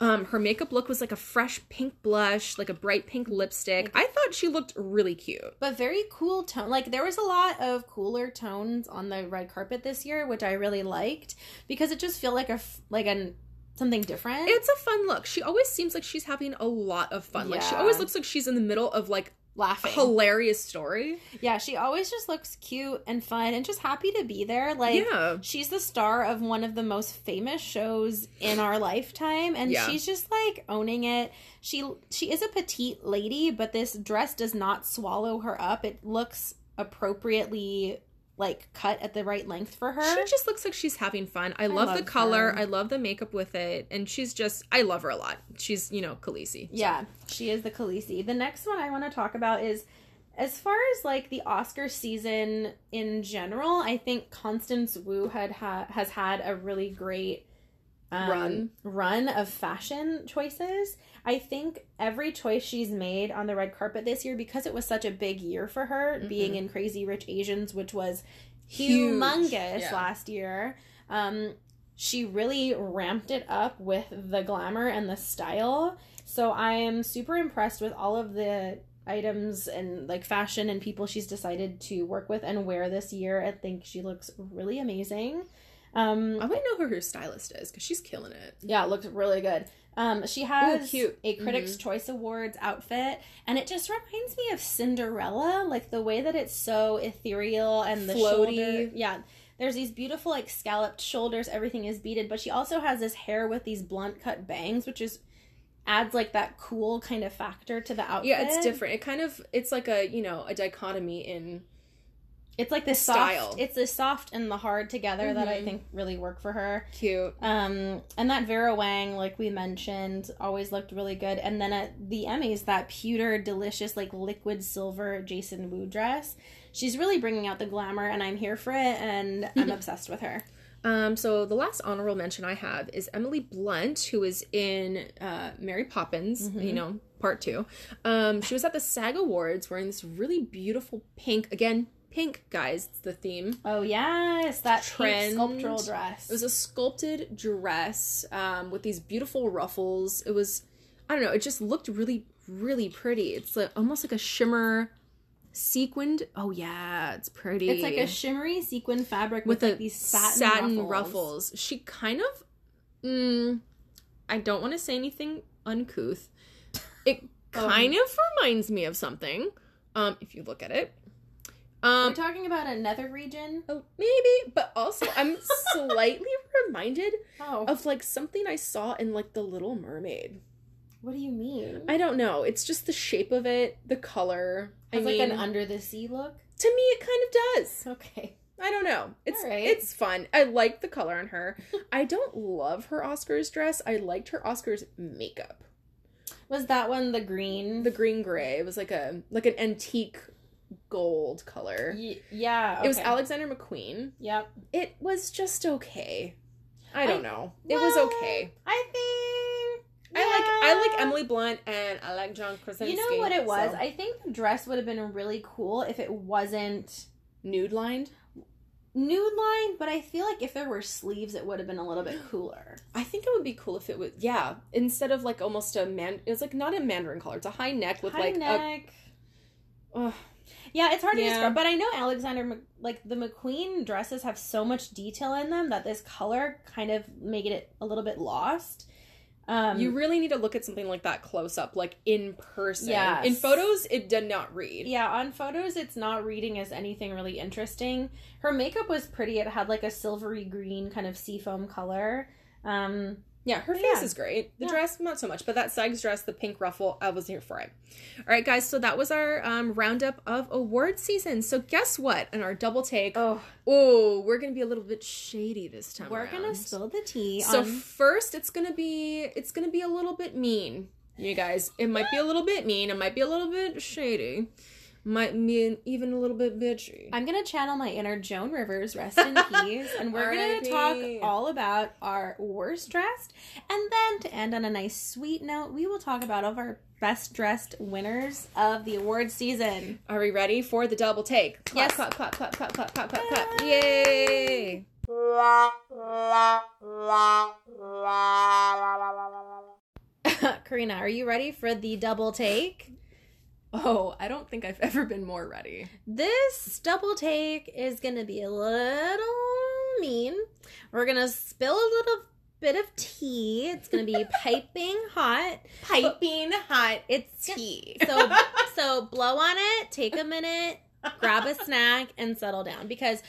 Um, her makeup look was like a fresh pink blush, like a bright pink lipstick. I thought she looked really cute. but very cool tone. Like there was a lot of cooler tones on the red carpet this year, which I really liked because it just felt like a like an something different. It's a fun look. She always seems like she's having a lot of fun. Like she always looks like she's in the middle of like laughing. hilarious story. Yeah, she always just looks cute and fun and just happy to be there. Like Yeah. she's the star of one of the most famous shows in our lifetime and Yeah. she's just like owning it. She she is a petite lady, but this dress does not swallow her up. It looks appropriately like cut at the right length for her. She just looks like she's having fun. I, love, the love color. her. I love the makeup with it. And she's just, I love her a lot. She's, you know, Khaleesi. Yeah, she is the Khaleesi. The next one I want to talk about is as far as like the Oscar season in general, I think Constance Wu had ha- has had a really great um, Run. run of fashion choices. I think every choice she's made on the red carpet this year because it was such a big year for her being in Crazy Rich Asians, which was Huge. humongous Yeah. last year. Um, she really ramped it up with the glamour and the style. So I am super impressed with all of the items and like fashion and people she's decided to work with and wear this year. I think she looks really amazing. Um, I want to know who her stylist is because she's killing it. yeah, it looks really good. Um, she has cute. a Critics' Mhm. Choice Awards outfit, and it just reminds me of Cinderella, like the way that it's so ethereal and the Floaty. shoulder. Yeah, there's these beautiful like scalloped shoulders. Everything is beaded, but she also has this hair with these blunt cut bangs, which is adds like that cool kind of factor to the outfit. Yeah, it's different. It kind of, it's like a, you know, a dichotomy in, It's like this Style. soft. It's the soft and the hard together that I Mhm. think really work for her. cute. Um, and that Vera Wang, like we mentioned, always looked really good. And then at the Emmys, that pewter, delicious, like liquid silver Jason Wu dress. She's really bringing out the glamour, and I'm here for it, and I'm obsessed with her. Um, so the last honorable mention I have is Emily Blunt, who is in uh, Mary Poppins, Mm-hmm. you know, part two. Um, she was at the SAG Awards wearing this really beautiful pink, again, pink, guys, it's the theme. Oh yes, that Trend. sculptural dress. It was a sculpted dress um, with these beautiful ruffles. It was, I don't know, it just looked really, really pretty. It's like, almost like a shimmer sequined. Oh yeah, it's pretty. It's like a shimmery sequin fabric with, with, like these satin, satin, ruffles. ruffles. She kind of, mm, I don't want to say anything uncouth. It Oh. kind of reminds me of something. Um, if you look at it, We're um, talking about another region. oh, maybe, but also I'm slightly reminded Oh, of like something I saw in like The Little Mermaid. what do you mean? I don't know. It's just the shape of it, the color. I Has mean, like an under the sea look. to me, it kind of does. Okay. I don't know. It's right. it's fun. I like the color on her. I don't love her Oscars dress. I liked her Oscars makeup. Was that one the green? The green gray. It was like a like an antique gold color. Y- yeah. It was. Alexander McQueen. Yep. It was just okay. I don't I- know. It was okay. I think. I like I like. Emily Blunt and I like John Krasinski. You know what it was? so- I think the dress would have been really cool if it wasn't nude lined. nude line, but I feel like if there were sleeves, it would have been a little bit cooler. I think it would be cool if it was yeah, instead of like almost a man it's like not a mandarin collar, it's a high neck with High like neck. a ugh. Yeah, it's hard to describe, but I know Alexander, like the McQueen dresses have so much detail in them that this color kind of made it a little bit lost. Um, you really need to look at something like that close up, like in person. Yeah. In photos, it did not read. yeah, on photos, it's not reading as anything really interesting. Her makeup was pretty; it had like a silvery green kind of seafoam color. Um, Yeah, her face yeah. is great. The Yeah. dress, not so much, but that SAG's dress, the pink ruffle, I was here for it. All right, guys, so that was our um, roundup of award season. So guess what? In our double take, oh, oh, we're gonna be a little bit shady this time. we're gonna spill the tea. So on... first, it's gonna be it's gonna be a little bit mean, you guys. It might be a little bit mean. It might be a little bit shady. Might mean even a little bit bitchy. I'm gonna channel my inner Joan Rivers, rest in peace, and we're gonna talk all about our worst dressed, and then to end on a nice sweet note, we will talk about all of our best dressed winners of the award season. Are we ready for the double take? Clap, Yes. Clap, clap, clap, clap, clap, clap, clap, clap. Yay! Karina, are you ready for the double take? Oh, I don't think I've ever been more ready. This double take is gonna be a little mean. We're gonna spill a little bit of tea. It's gonna be piping hot. Piping hot It's tea. so so blow on it, take a minute, grab a snack, and settle down because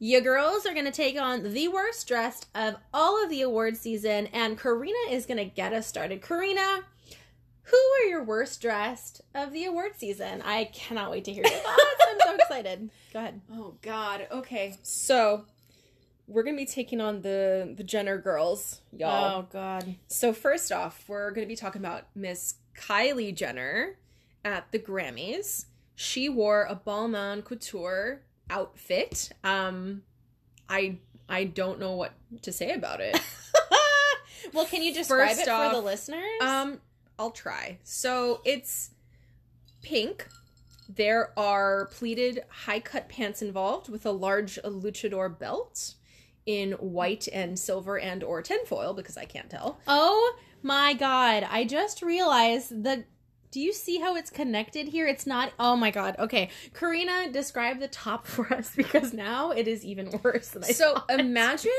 you girls are gonna take on the worst dressed of all of the award season, and Karina is gonna get us started. Karina, who are your worst dressed of the award season? I cannot wait to hear your thoughts. I'm so excited. Go ahead. Oh God. Okay. So we're gonna be taking on the the Jenner girls, y'all. Oh God. So first off, we're going to be talking about Miss Kylie Jenner at the Grammys. She wore a Balmain Couture outfit. Um I I don't know what to say about it. well, can you describe First it off, for the listeners? Um I'll try. So it's pink. There are pleated high cut pants involved with a large luchador belt in white and silver and or tinfoil because I can't tell. Oh my god. I just realized the do you see how it's connected here? It's not oh my god. Okay. Karina, describe the top for us because now it is even worse than I So thought. imagine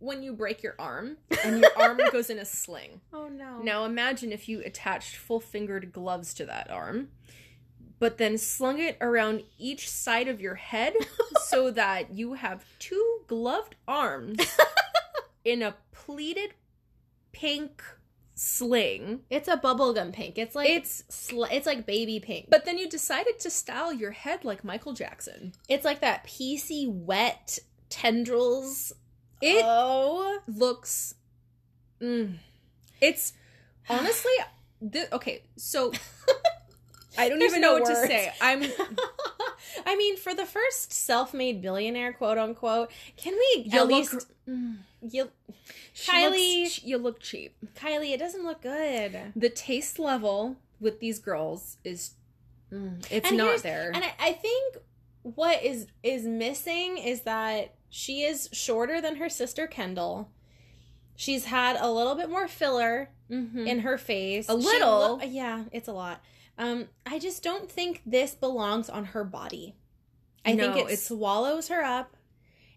when you break your arm and your arm goes in a sling. Oh no. Now imagine if you attached full fingered gloves to that arm, but then slung it around each side of your head so that you have two gloved arms in a pleated pink sling. It's a bubblegum pink. It's like It's sl- it's like baby pink. but then you decided to style your head like Michael Jackson. it's like that PC wet tendrils. It oh. looks mm, it's honestly th- okay so i don't even no know what to say. I'm I mean, for the first self-made billionaire, quote unquote, can we you at least mm, you Kylie- looks- you look cheap. Kylie, it doesn't look good. the taste level with these girls is mm, it's And not there. And I, I think what is is missing is that she is shorter than her sister Kendall. She's had a little bit more filler in her face. A little. lo- yeah, it's a lot. Um, I just don't think this belongs on her body. I think it it's- swallows her up.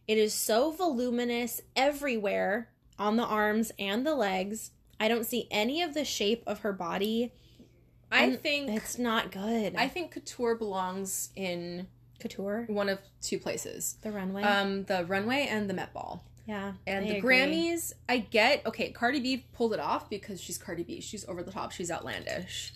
It is so voluminous everywhere on the arms and the legs. I don't see any of the shape of her body. I And think It's not good. I think couture belongs in couture, one of two places. the runway. Um, the runway and the Met Ball. yeah, And the agree. Grammys, I get okay. Cardi B pulled it off because she's Cardi B. She's over the top. She's outlandish.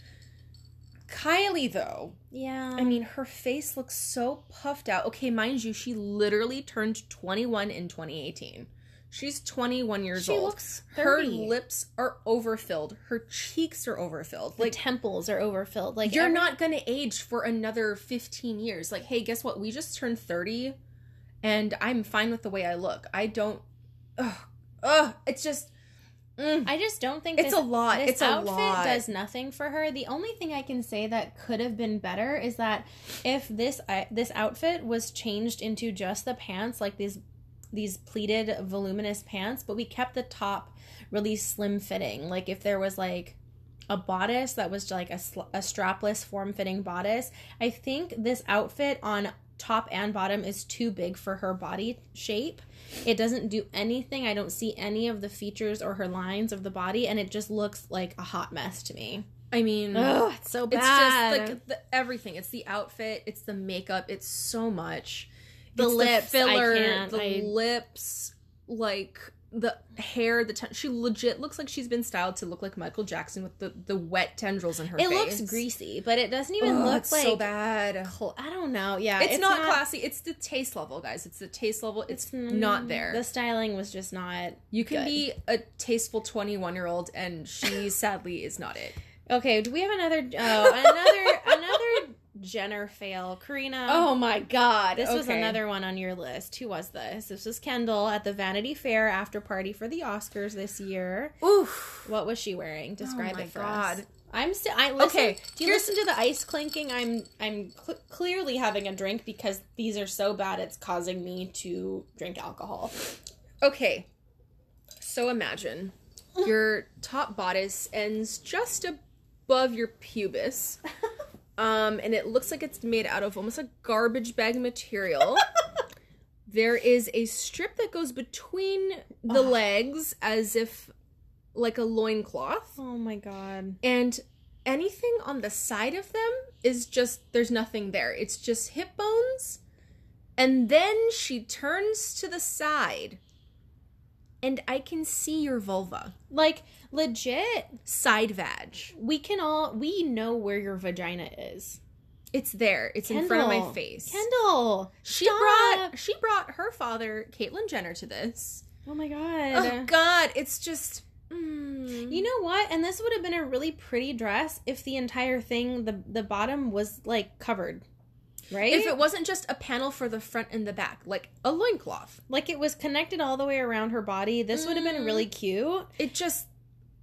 Kylie, though, Yeah, I mean, her face looks so puffed out. Okay, mind you, she literally turned 21 in 2018. She's 21 years She old. looks her lips are overfilled. Her cheeks are overfilled. the Like temples are overfilled. Like you're every- not going to age for another 15 years. Like, hey, guess what? We just turned 30 and I'm fine with the way I look. I don't ugh, ugh, it's just mm. I just don't think It's this, a lot. This It's a outfit lot. does nothing for her. The only thing I can say that could have been better is that if this uh, this outfit was changed into just the pants, like these these pleated voluminous pants, but we kept the top really slim fitting. Like if there was like a bodice that was like a, sl- a strapless form fitting bodice, I think this outfit on top and bottom is too big for her body shape. It doesn't do anything. I don't see any of the features or her lines of the body, and it just looks like a hot mess to me. I mean, Ugh, it's so bad. it's just like the, everything. It's the outfit, it's the makeup, it's so much. The It's lips, I filler, the I- lips, like the hair, the ten- she legit looks like she's been styled to look like Michael Jackson with the the wet tendrils in her it face. looks greasy, but it doesn't even Ugh, look it's like so bad. cl- I don't know. Yeah, It's, not, classy. It's the taste level, guys. It's the taste level. It's, mm, not there. The styling was just not. you can good. be a tasteful 21 year old, and she sadly is not it. Okay, do we have another? Oh, another another Jenner fail. Karina. Oh my god. This was another one on your list. Who was this? This was Kendall at the Vanity Fair after party for the Oscars this year. Oof. What was she wearing? Describe Oh my it for God. us. I'm still. I listen. Okay, Do you listen to the ice clinking? I'm. I'm cl- clearly having a drink because these are so bad. It's causing me to drink alcohol. Okay. So imagine your top bodice ends just above your pubis. Um, and it looks like it's made out of almost a garbage bag material. there is a strip that goes between the legs as if like a loincloth. Oh my god. And anything on the side of them is just there's nothing there. It's just hip bones. And then she turns to the side. And I can see your vulva. Like legit, Side vag. we can all we know where your vagina is. It's there. It's in front of my face. Kendall. she stop. brought she brought her father, Caitlyn Jenner, to this. Oh my god. Oh God, it's just mm. You know what? And this would have been a really pretty dress if the entire thing, the the bottom was like covered, right? if it wasn't just a panel for the front and the back, like a loincloth. like it was connected all the way around her body, this would have been Mm. really cute. it just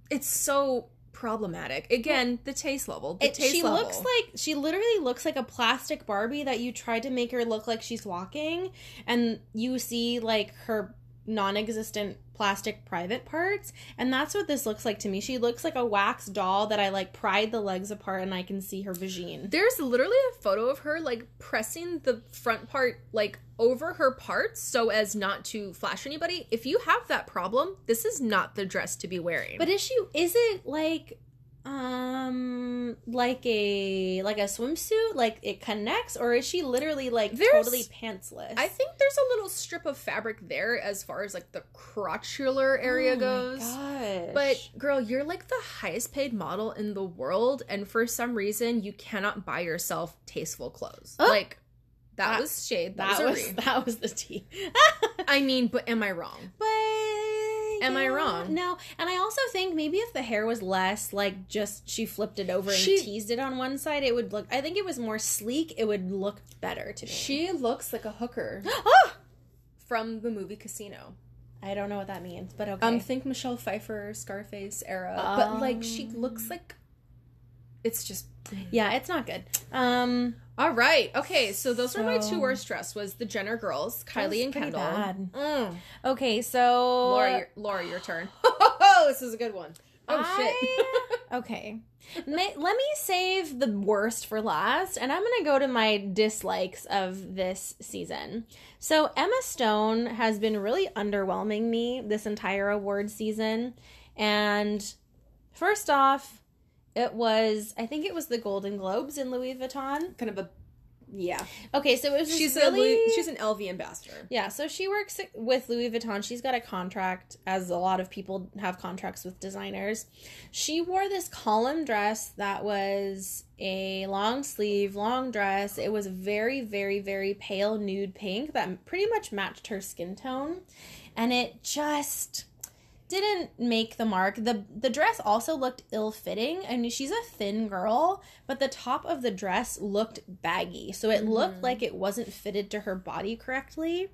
it's so problematic again the taste level the It, taste she level. looks like she literally looks like a plastic Barbie that you tried to make her look like she's walking, and you see like her non-existent plastic private parts. And that's what this looks like to me. She looks like a wax doll that i like pried the legs apart and i can see her vagine. There's literally a photo of her like pressing the front part like over her parts so as not to flash anybody. If you have that problem this is not the dress to be wearing. But is she is it like um like a like a swimsuit like it connects or is she literally like There's- totally pantsless? i think there's a little strip of fabric there as far as like the crotchular area Oh my goes gosh. But girl, you're like the highest paid model in the world, and for some reason, you cannot buy yourself tasteful clothes. Oh. like that, That- was shade. That, that was, was that was the tea. I mean, but am I wrong? but Am I wrong? No, and I also think maybe if the hair was less like just she flipped it over and She- teased it on one side, it would look. I think it was more sleek. It would look better to me. She looks like a hooker oh, from the movie Casino. I don't know what that means, but okay. Um, think Michelle Pfeiffer, Scarface era, but like she Um. looks like it's just. yeah, it's not good. Um, All right, okay. So those were my two worst dress. Was the Jenner girls, Kylie and Kendall. Mm. okay, so Laura, your, Laura, your turn. Oh, this is a good one. Oh I- okay. May, let me save the worst for last, and I'm going to go to my dislikes of this season. So, Emma Stone has been really underwhelming me this entire award season. And first off, it was, I think it was the Golden Globes in Louis Vuitton. kind of a yeah. Okay, so it was She's just a. Louis- she's an LV ambassador. Yeah, so she works with Louis Vuitton. She's got a contract, as a lot of people have contracts with designers. She wore this column dress that was a long sleeve, long dress. It was very, very, very pale nude pink that pretty much matched her skin tone. And it just didn't make the mark. The the dress also looked ill-fitting. I mean, she's a thin girl, but the top of the dress looked baggy. So it looked mm. like it wasn't fitted to her body correctly.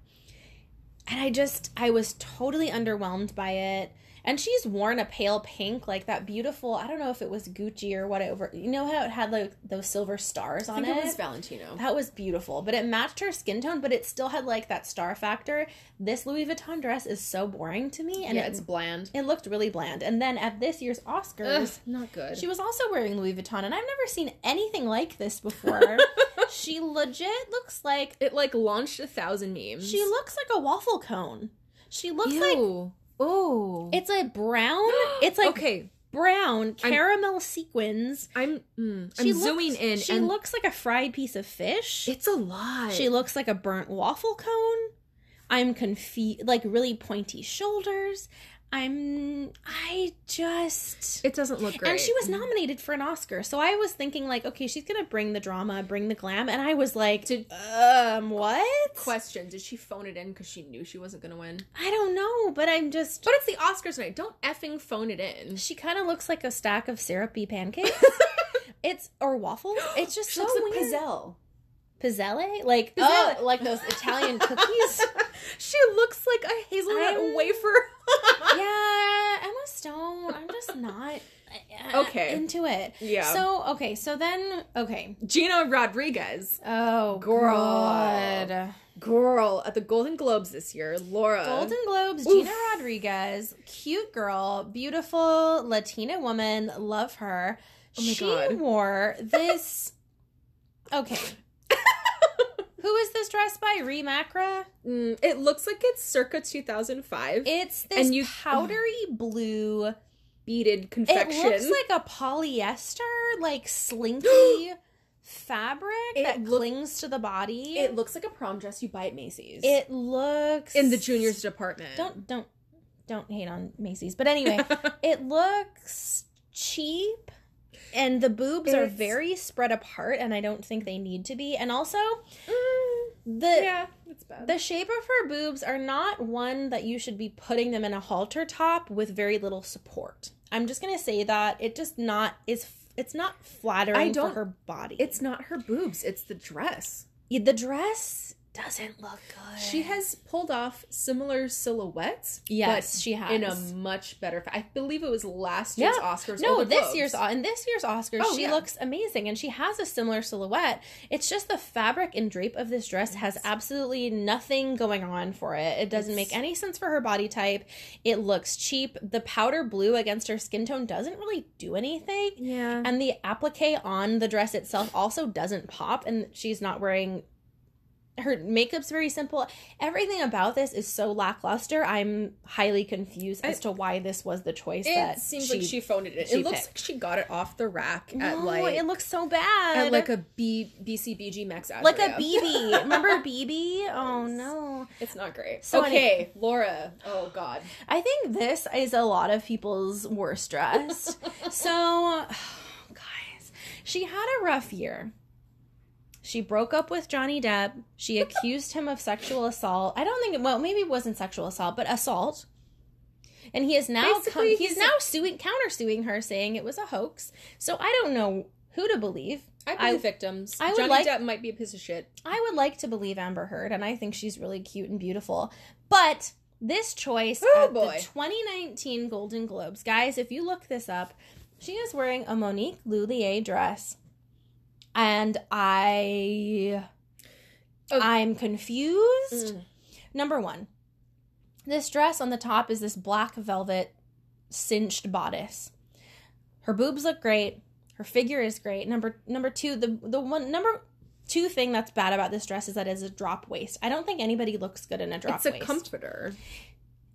And I just I was totally underwhelmed by it. And she's worn a pale pink, like that beautiful. I don't know if it was Gucci or whatever. You know how it had like those silver stars I on think it. it was Valentino. That was beautiful, but it matched her skin tone, but it still had like that star factor. This Louis Vuitton dress is so boring to me, and yeah, it, it's bland. it looked really bland. And then at this year's Oscars, Ugh, not good. she was also wearing Louis Vuitton, and I've never seen anything like this before. she legit looks like it like launched a thousand memes. she looks like a waffle cone. She looks like Ew. Oh. it's a brown. It's like okay. brown caramel sequins. I'm mm, I'm She looks- zooming in She and looks like a fried piece of fish. it's a lot. She looks like a burnt waffle cone. I'm confused, like really pointy shoulders. I'm, I just. it doesn't look great. And she was nominated for an Oscar, so I was thinking like, okay, she's gonna bring the drama, bring the glam, and I was like, Did- um, what? Question: Did she phone it in because she knew she wasn't gonna win? I don't know, but I'm just. But it's the Oscars night. Don't effing phone it in. She kind of looks like a stack of syrupy pancakes. it's or waffles. It's just She so looks like weird. Pizzelle. Pizzelle, like Pizzelle. oh, like those Italian cookies. she looks like a hazelnut I'm- wafer. yeah, Emma Stone. I'm just not uh, Okay. Into it. Yeah. So okay, so then okay. Gina Rodriguez, Oh, Girl. God. girl at the Golden Globes this year. Laura. Golden Globes, Oof. Gina Rodriguez, cute girl, beautiful Latina woman, love her. Oh my she God. wore this. Okay. Who is this dress by? Reem Acra? Mm, it looks like it's circa 2005. It's this And you- powdery blue. Beaded confection. It looks like a polyester, like slinky fabric It that look- clings to the body. it looks like a prom dress you buy at Macy's. It looks in the juniors department. Don't don't don't hate on Macy's, but anyway, it looks cheap, and the boobs are very spread apart, and I don't think they need to be. And also, Mm, the yeah, it's bad. the shape of her boobs are not one that you should be putting them in a halter top with very little support. I'm just gonna say that it just not is. It's not flattering I for don't- her body. it's not her boobs, it's the dress. the dress doesn't look good. She has pulled off similar silhouettes. Yes, but she has. in a much better. Fa- I believe it was last year's Yeah. Oscars. No, this Globes. year's in this year's Oscars, Oh, she yeah. looks amazing, and she has a similar silhouette. It's just the fabric and drape of this dress has absolutely nothing going on for it. It doesn't make any sense for her body type. It looks cheap. The powder blue against her skin tone doesn't really do anything. Yeah. And the applique on the dress itself also doesn't pop, and she's not wearing her makeup's very simple. Everything about this is so lackluster. I'm highly confused as to why this was the choice it that seems like she phoned it in. she It looks picked. like she got it off the rack at like it looks so bad. at like a B BCBG Max like a BB. Remember BB? Oh no. It's not great. So okay, Laura. Oh God. I think this is a lot of people's worst dress. so, guys, she had a rough year. She broke up with Johnny Depp. She accused him of sexual assault. I don't think, well, maybe it wasn't sexual assault, but assault. And he is now come, he's, he's- now suing countersuing her, saying it was a hoax. So I don't know who to believe. I I- victims. I would Johnny like- Depp might be a piece of shit. I would like to believe Amber Heard, and I think she's really cute and beautiful. But this choice Oh, at boy. the 2019 Golden Globes, guys, if you look this up, she is wearing a Monique Lhuillier dress, and I, Oh. I'm confused. Mm. Number one, this dress on the top is this black velvet cinched bodice. Her boobs look great. Her figure is great. Number number two, the the one number two thing that's bad about this dress is that it's a drop waist. I don't think anybody looks good in a drop waist. It's a waist. comforter.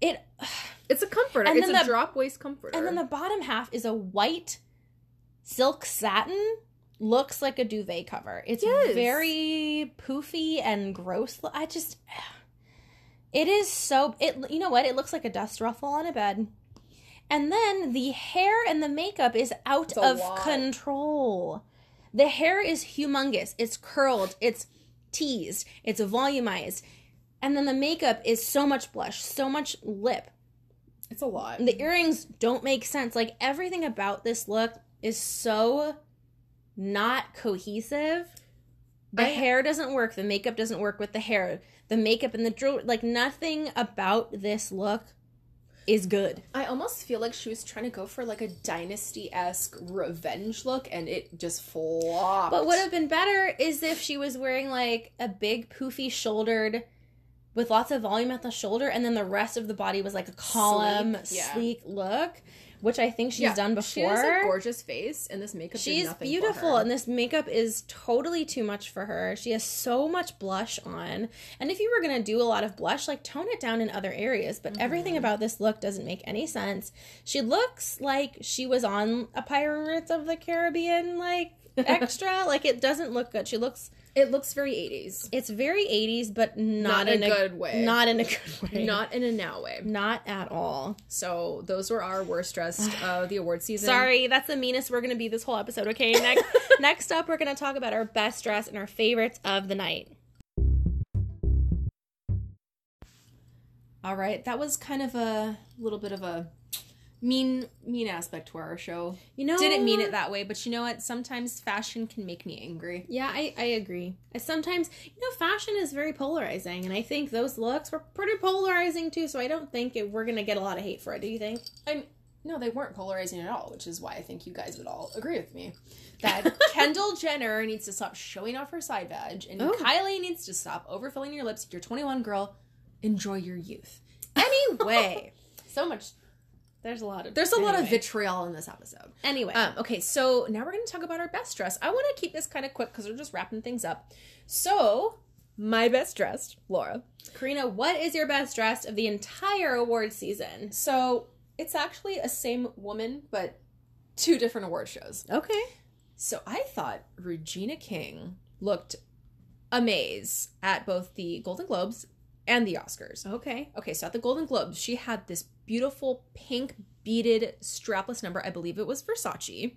it It's a comforter. And it's a the- drop waist comforter. and then the bottom half is a white silk satin. Looks like a duvet cover. It's Yes. very poofy and gross. I just it is so it you know what? It looks like a dust ruffle on a bed. And then the hair and the makeup is out It's of control. The hair is humongous. It's curled, it's teased, it's volumized. And then the makeup is so much blush, so much lip. it's a lot. The earrings don't make sense. Like everything about this look is so not cohesive. The I- hair doesn't work. The makeup doesn't work with the hair. The makeup and the jewelry, like nothing about this look is good. I almost feel like she was trying to go for like a dynasty esque revenge look, and it just flopped. But would have been better is if she was wearing like a big poofy shouldered with lots of volume at the shoulder and then the rest of the body was like a column Sleek, sleek, look, which I think she's done before. She has a gorgeous face, and this makeup. She's beautiful, and this makeup is totally too much for her. She has so much blush on. And if you were going to do a lot of blush, like tone it down in other areas. But Mm-hmm. everything about this look doesn't make any sense. She looks like she was on a Pirates of the Caribbean, like extra. like it doesn't look good. She looks, It looks very 80s. it's very 80s, but not, Not in in a good way. Not in a good way. Not in a now way. Not at all. So those were our worst dressed of the award season. Sorry, that's the meanest we're gonna be this whole episode. Okay, next next up, we're gonna talk about our best dress and our favorites of the night. All right, that was kind of a little bit of a mean mean aspect to our show. You know, Didn't mean it that way, but you know what? Sometimes fashion can make me angry. Yeah, I, I agree. I sometimes, you know, fashion is very polarizing, and I think those looks were pretty polarizing too. So I don't think it, we're gonna get a lot of hate for it. Do you think? I'm no, they weren't polarizing at all, which is why I think you guys would all agree with me that Kendall Jenner needs to stop showing off her side badge, and Oh. Kylie needs to stop overfilling your lips. You're 21, girl. Enjoy your youth. Anyway, so much. There's a lot of There's a lot of vitriol in this episode. Anyway, Um, okay, so now we're going to talk about our best dress. I want to keep this kind of quick because we're just wrapping things up. So, my best dressed, Laura. Karina, what is your best dressed of the entire award season? So, it's actually a same woman, but two different award shows. Okay. So, I thought Regina King looked amaze at both the Golden Globes and the Oscars. Okay. Okay, so at the Golden Globes, she had this beautiful pink beaded strapless number. I believe it was Versace.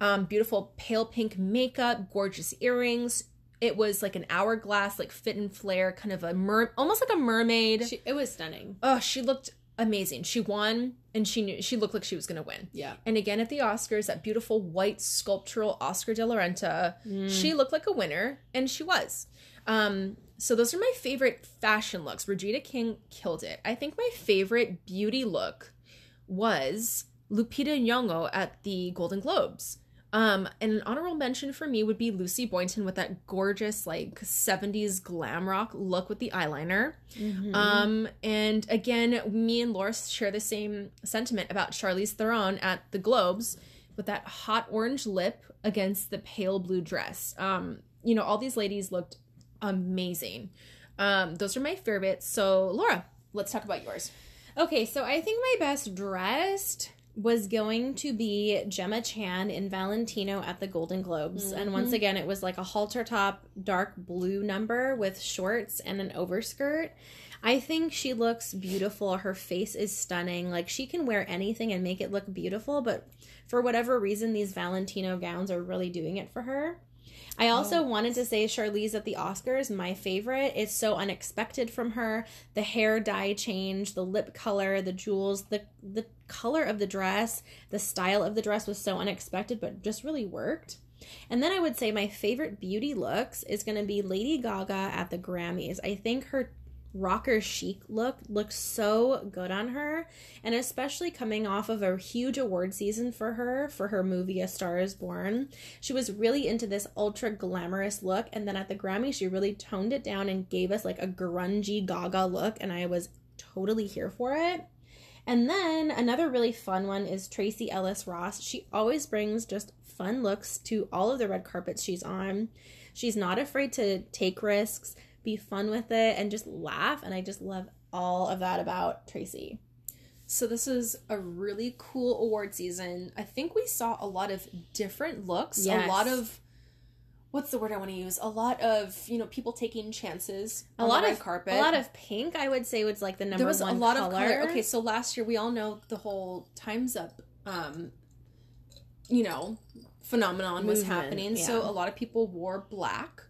Um, beautiful pale pink makeup, gorgeous earrings. It was like an hourglass, like fit and flare, kind of a mer, almost like a mermaid. She, it was stunning. oh, she looked amazing. She won, and she knew she looked like she was gonna win. Yeah. And again at the Oscars, that beautiful white sculptural Oscar de la Renta, she looked like a winner, and she was. Um, so those are my favorite fashion looks. Regina King killed it. I think my favorite beauty look was Lupita Nyong'o at the Golden Globes. Um, and an honorable mention for me would be Lucy Boynton with that gorgeous like 70s glam rock look with the eyeliner. Um, and again, me and Laura share the same sentiment about Charlize Theron at the Globes with that hot orange lip against the pale blue dress. Um, you know, all these ladies looked amazing. Um, those are my favorites. So, Laura, let's talk about yours. Okay, so I think my best dressed was going to be Gemma Chan in Valentino at the Golden Globes. And once again, it was like a halter top, dark blue number with shorts and an overskirt. I think she looks beautiful. Her face is stunning. Like she can wear anything and make it look beautiful, but for whatever reason, these Valentino gowns are really doing it for her. I also oh. wanted to say Charlize at the Oscars, my favorite. It's so unexpected from her. The hair dye change, the lip color, the jewels, the the color of the dress, the style of the dress was so unexpected but just really worked. And then I would say my favorite beauty looks is going to be Lady Gaga at the Grammys. I think her rocker chic look looks so good on her and especially coming off of a huge award season for her for her movie a star is born she was really into this ultra glamorous look and then at the grammy she really toned it down and gave us like a grungy gaga look and i was totally here for it And then another really fun one is Tracee Ellis Ross. She always brings just fun looks to all of the red carpets she's on. She's not afraid to take risks, be fun with it, and just laugh. And I just love all of that about Tracee. So this is a really cool award season. I think we saw a lot of different looks, Yes. a lot of what's the word I want to use? A lot of, you know, people taking chances A on lot of carpet. a lot of pink. I would say was like the number there was one a lot color. of color. Okay, so last year we all know the whole Times Up um you know, phenomenon was happening. yeah. So a lot of people wore black.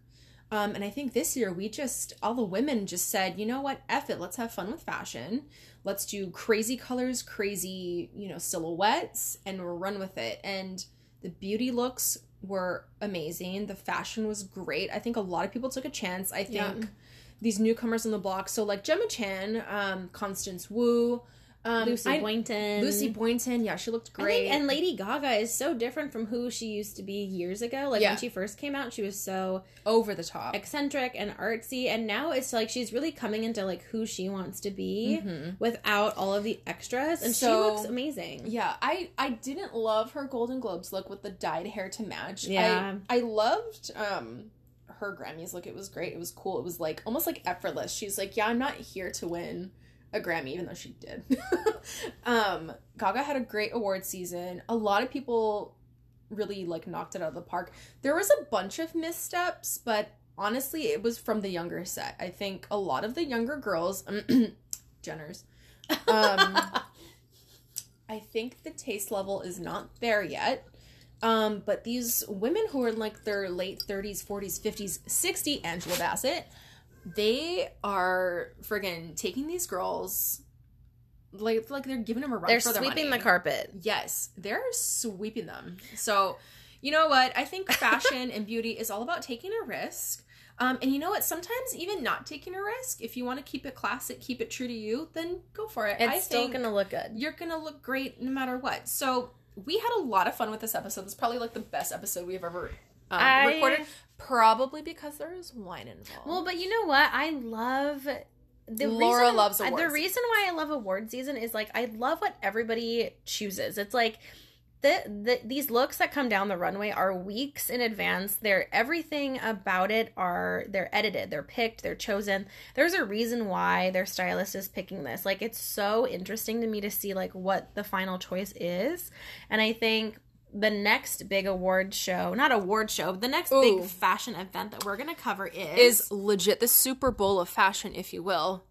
Um, and I think this year we just all the women just said, you know what, F it, let's have fun with fashion. Let's do crazy colors, crazy, you know, silhouettes, and we'll run with it. And the beauty looks were amazing. The fashion was great. I think a lot of people took a chance. I think Yeah. these newcomers on the block, so like Gemma Chan, um, Constance Wu, um, Lucy I- Boynton. Lucy Boynton, yeah, she looked I great. think, and Lady Gaga is so different from who she used to be years ago. Like Yeah. when she first came out, she was so over the top. eccentric and artsy, and now it's like she's really coming into like who she wants to be without all of the extras, and she looks amazing. Yeah, I I didn't love her Golden Globes look with the dyed hair to match. Yeah. I, I loved um her Grammys look. It was great. It was cool. It was like almost like effortless. She's like, yeah, I'm not here to win a Grammy, even though she did. um, Gaga had a great award season. A lot of people really like knocked it out of the park. There was a bunch of missteps, but honestly, it was from the younger set. I think a lot of the younger girls, Jenners, um, I think the taste level is not there yet. Um, but these women who are in like their late 30s, 40s, 50s, 60, Angela Bassett, they are friggin' taking these girls like like they're giving them a run They're for their sweeping money. the carpet. Yes, they're sweeping them. So, you know what? I think fashion and beauty is all about taking a risk. Um, and you know what? Sometimes even not taking a risk, if you want to keep it classic, keep it true to you, then go for it. It's I still gonna look good. you're gonna look great no matter what. So we had a lot of fun with this episode. It's probably like the best episode we've ever um, I- recorded. Probably because there is wine involved. Well, but you know what? I love the Laura reason, loves uh, award The reason why I love award season is like I love what everybody chooses. It's like the, the these looks that come down the runway are weeks in advance. They're everything about it are they're edited, they're picked, they're chosen. There's a reason why their stylist is picking this. Like it's so interesting to me to see like what the final choice is. And I think the next big award show, not award show, but the next Ooh. big fashion event that we're going to cover is is legit the Super Bowl of fashion, if you will.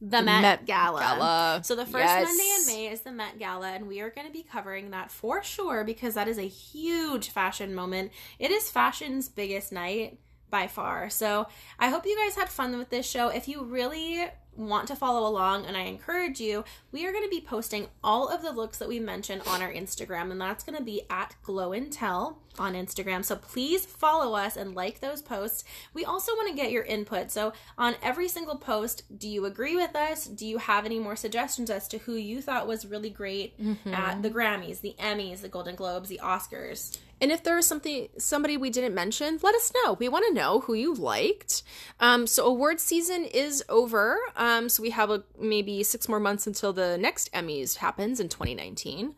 the Met, Met Gala. Gala. So the first Yes. Monday in May is the Met Gala, and we are going to be covering that for sure because that is a huge fashion moment. It is fashion's biggest night by far. So I hope you guys had fun with this show. If you really want to follow along, and I encourage you, we are going to be posting all of the looks that we mentioned on our Instagram, and that's going to be at Glow and Tell on Instagram. So please follow us and like those posts. We also want to get your input. So on every single post, do you agree with us? Do you have any more suggestions as to who you thought was really great mm-hmm. at the Grammys, the Emmys, the Golden Globes, the Oscars? And if there is something somebody we didn't mention, let us know. We want to know who you liked. Um, so award season is over. Um, so we have a, maybe six more months until the next Emmys happens in 2019.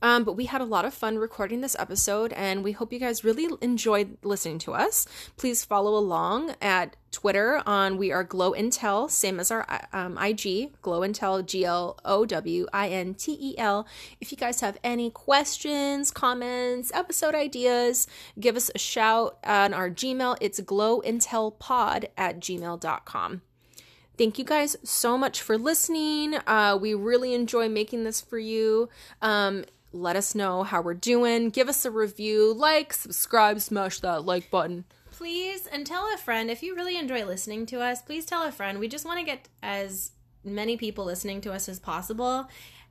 Um, but we had a lot of fun recording this episode, and we hope you guys really enjoyed listening to us. Please follow along at Twitter on We Are Glow Intel, same as our um, IG, Glow Intel, G L O W I N T E L. If you guys have any questions, comments, episode ideas, give us a shout on our Gmail. It's glowintelpod at gmail.com. Thank you guys so much for listening. Uh, we really enjoy making this for you. Um, let us know how we're doing. Give us a review, like, subscribe, smash that like button. please and tell a friend if you really enjoy listening to us please tell a friend we just want to get as many people listening to us as possible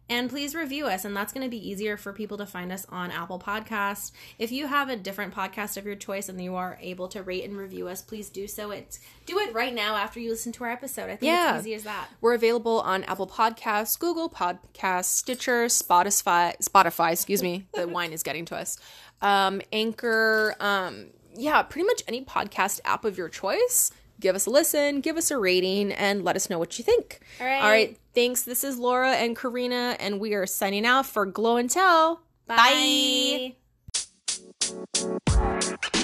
and please review us and that's going to be easier for people to find us on apple podcasts if you have a different podcast of your choice and you are able to rate and review us please do so it do it right now after you listen to our episode i think Yeah. it's easy as that We're available on Apple Podcasts, Google Podcasts, Stitcher, Spotify, Spotify, excuse me. The wine is getting to us. Um, Anchor, um, yeah, pretty much any podcast app of your choice. give us a listen, give us a rating, and let us know what you think. All right. All right. Thanks. This is Laura and Karina, and we are signing out for Glow and Tell. Bye. Bye.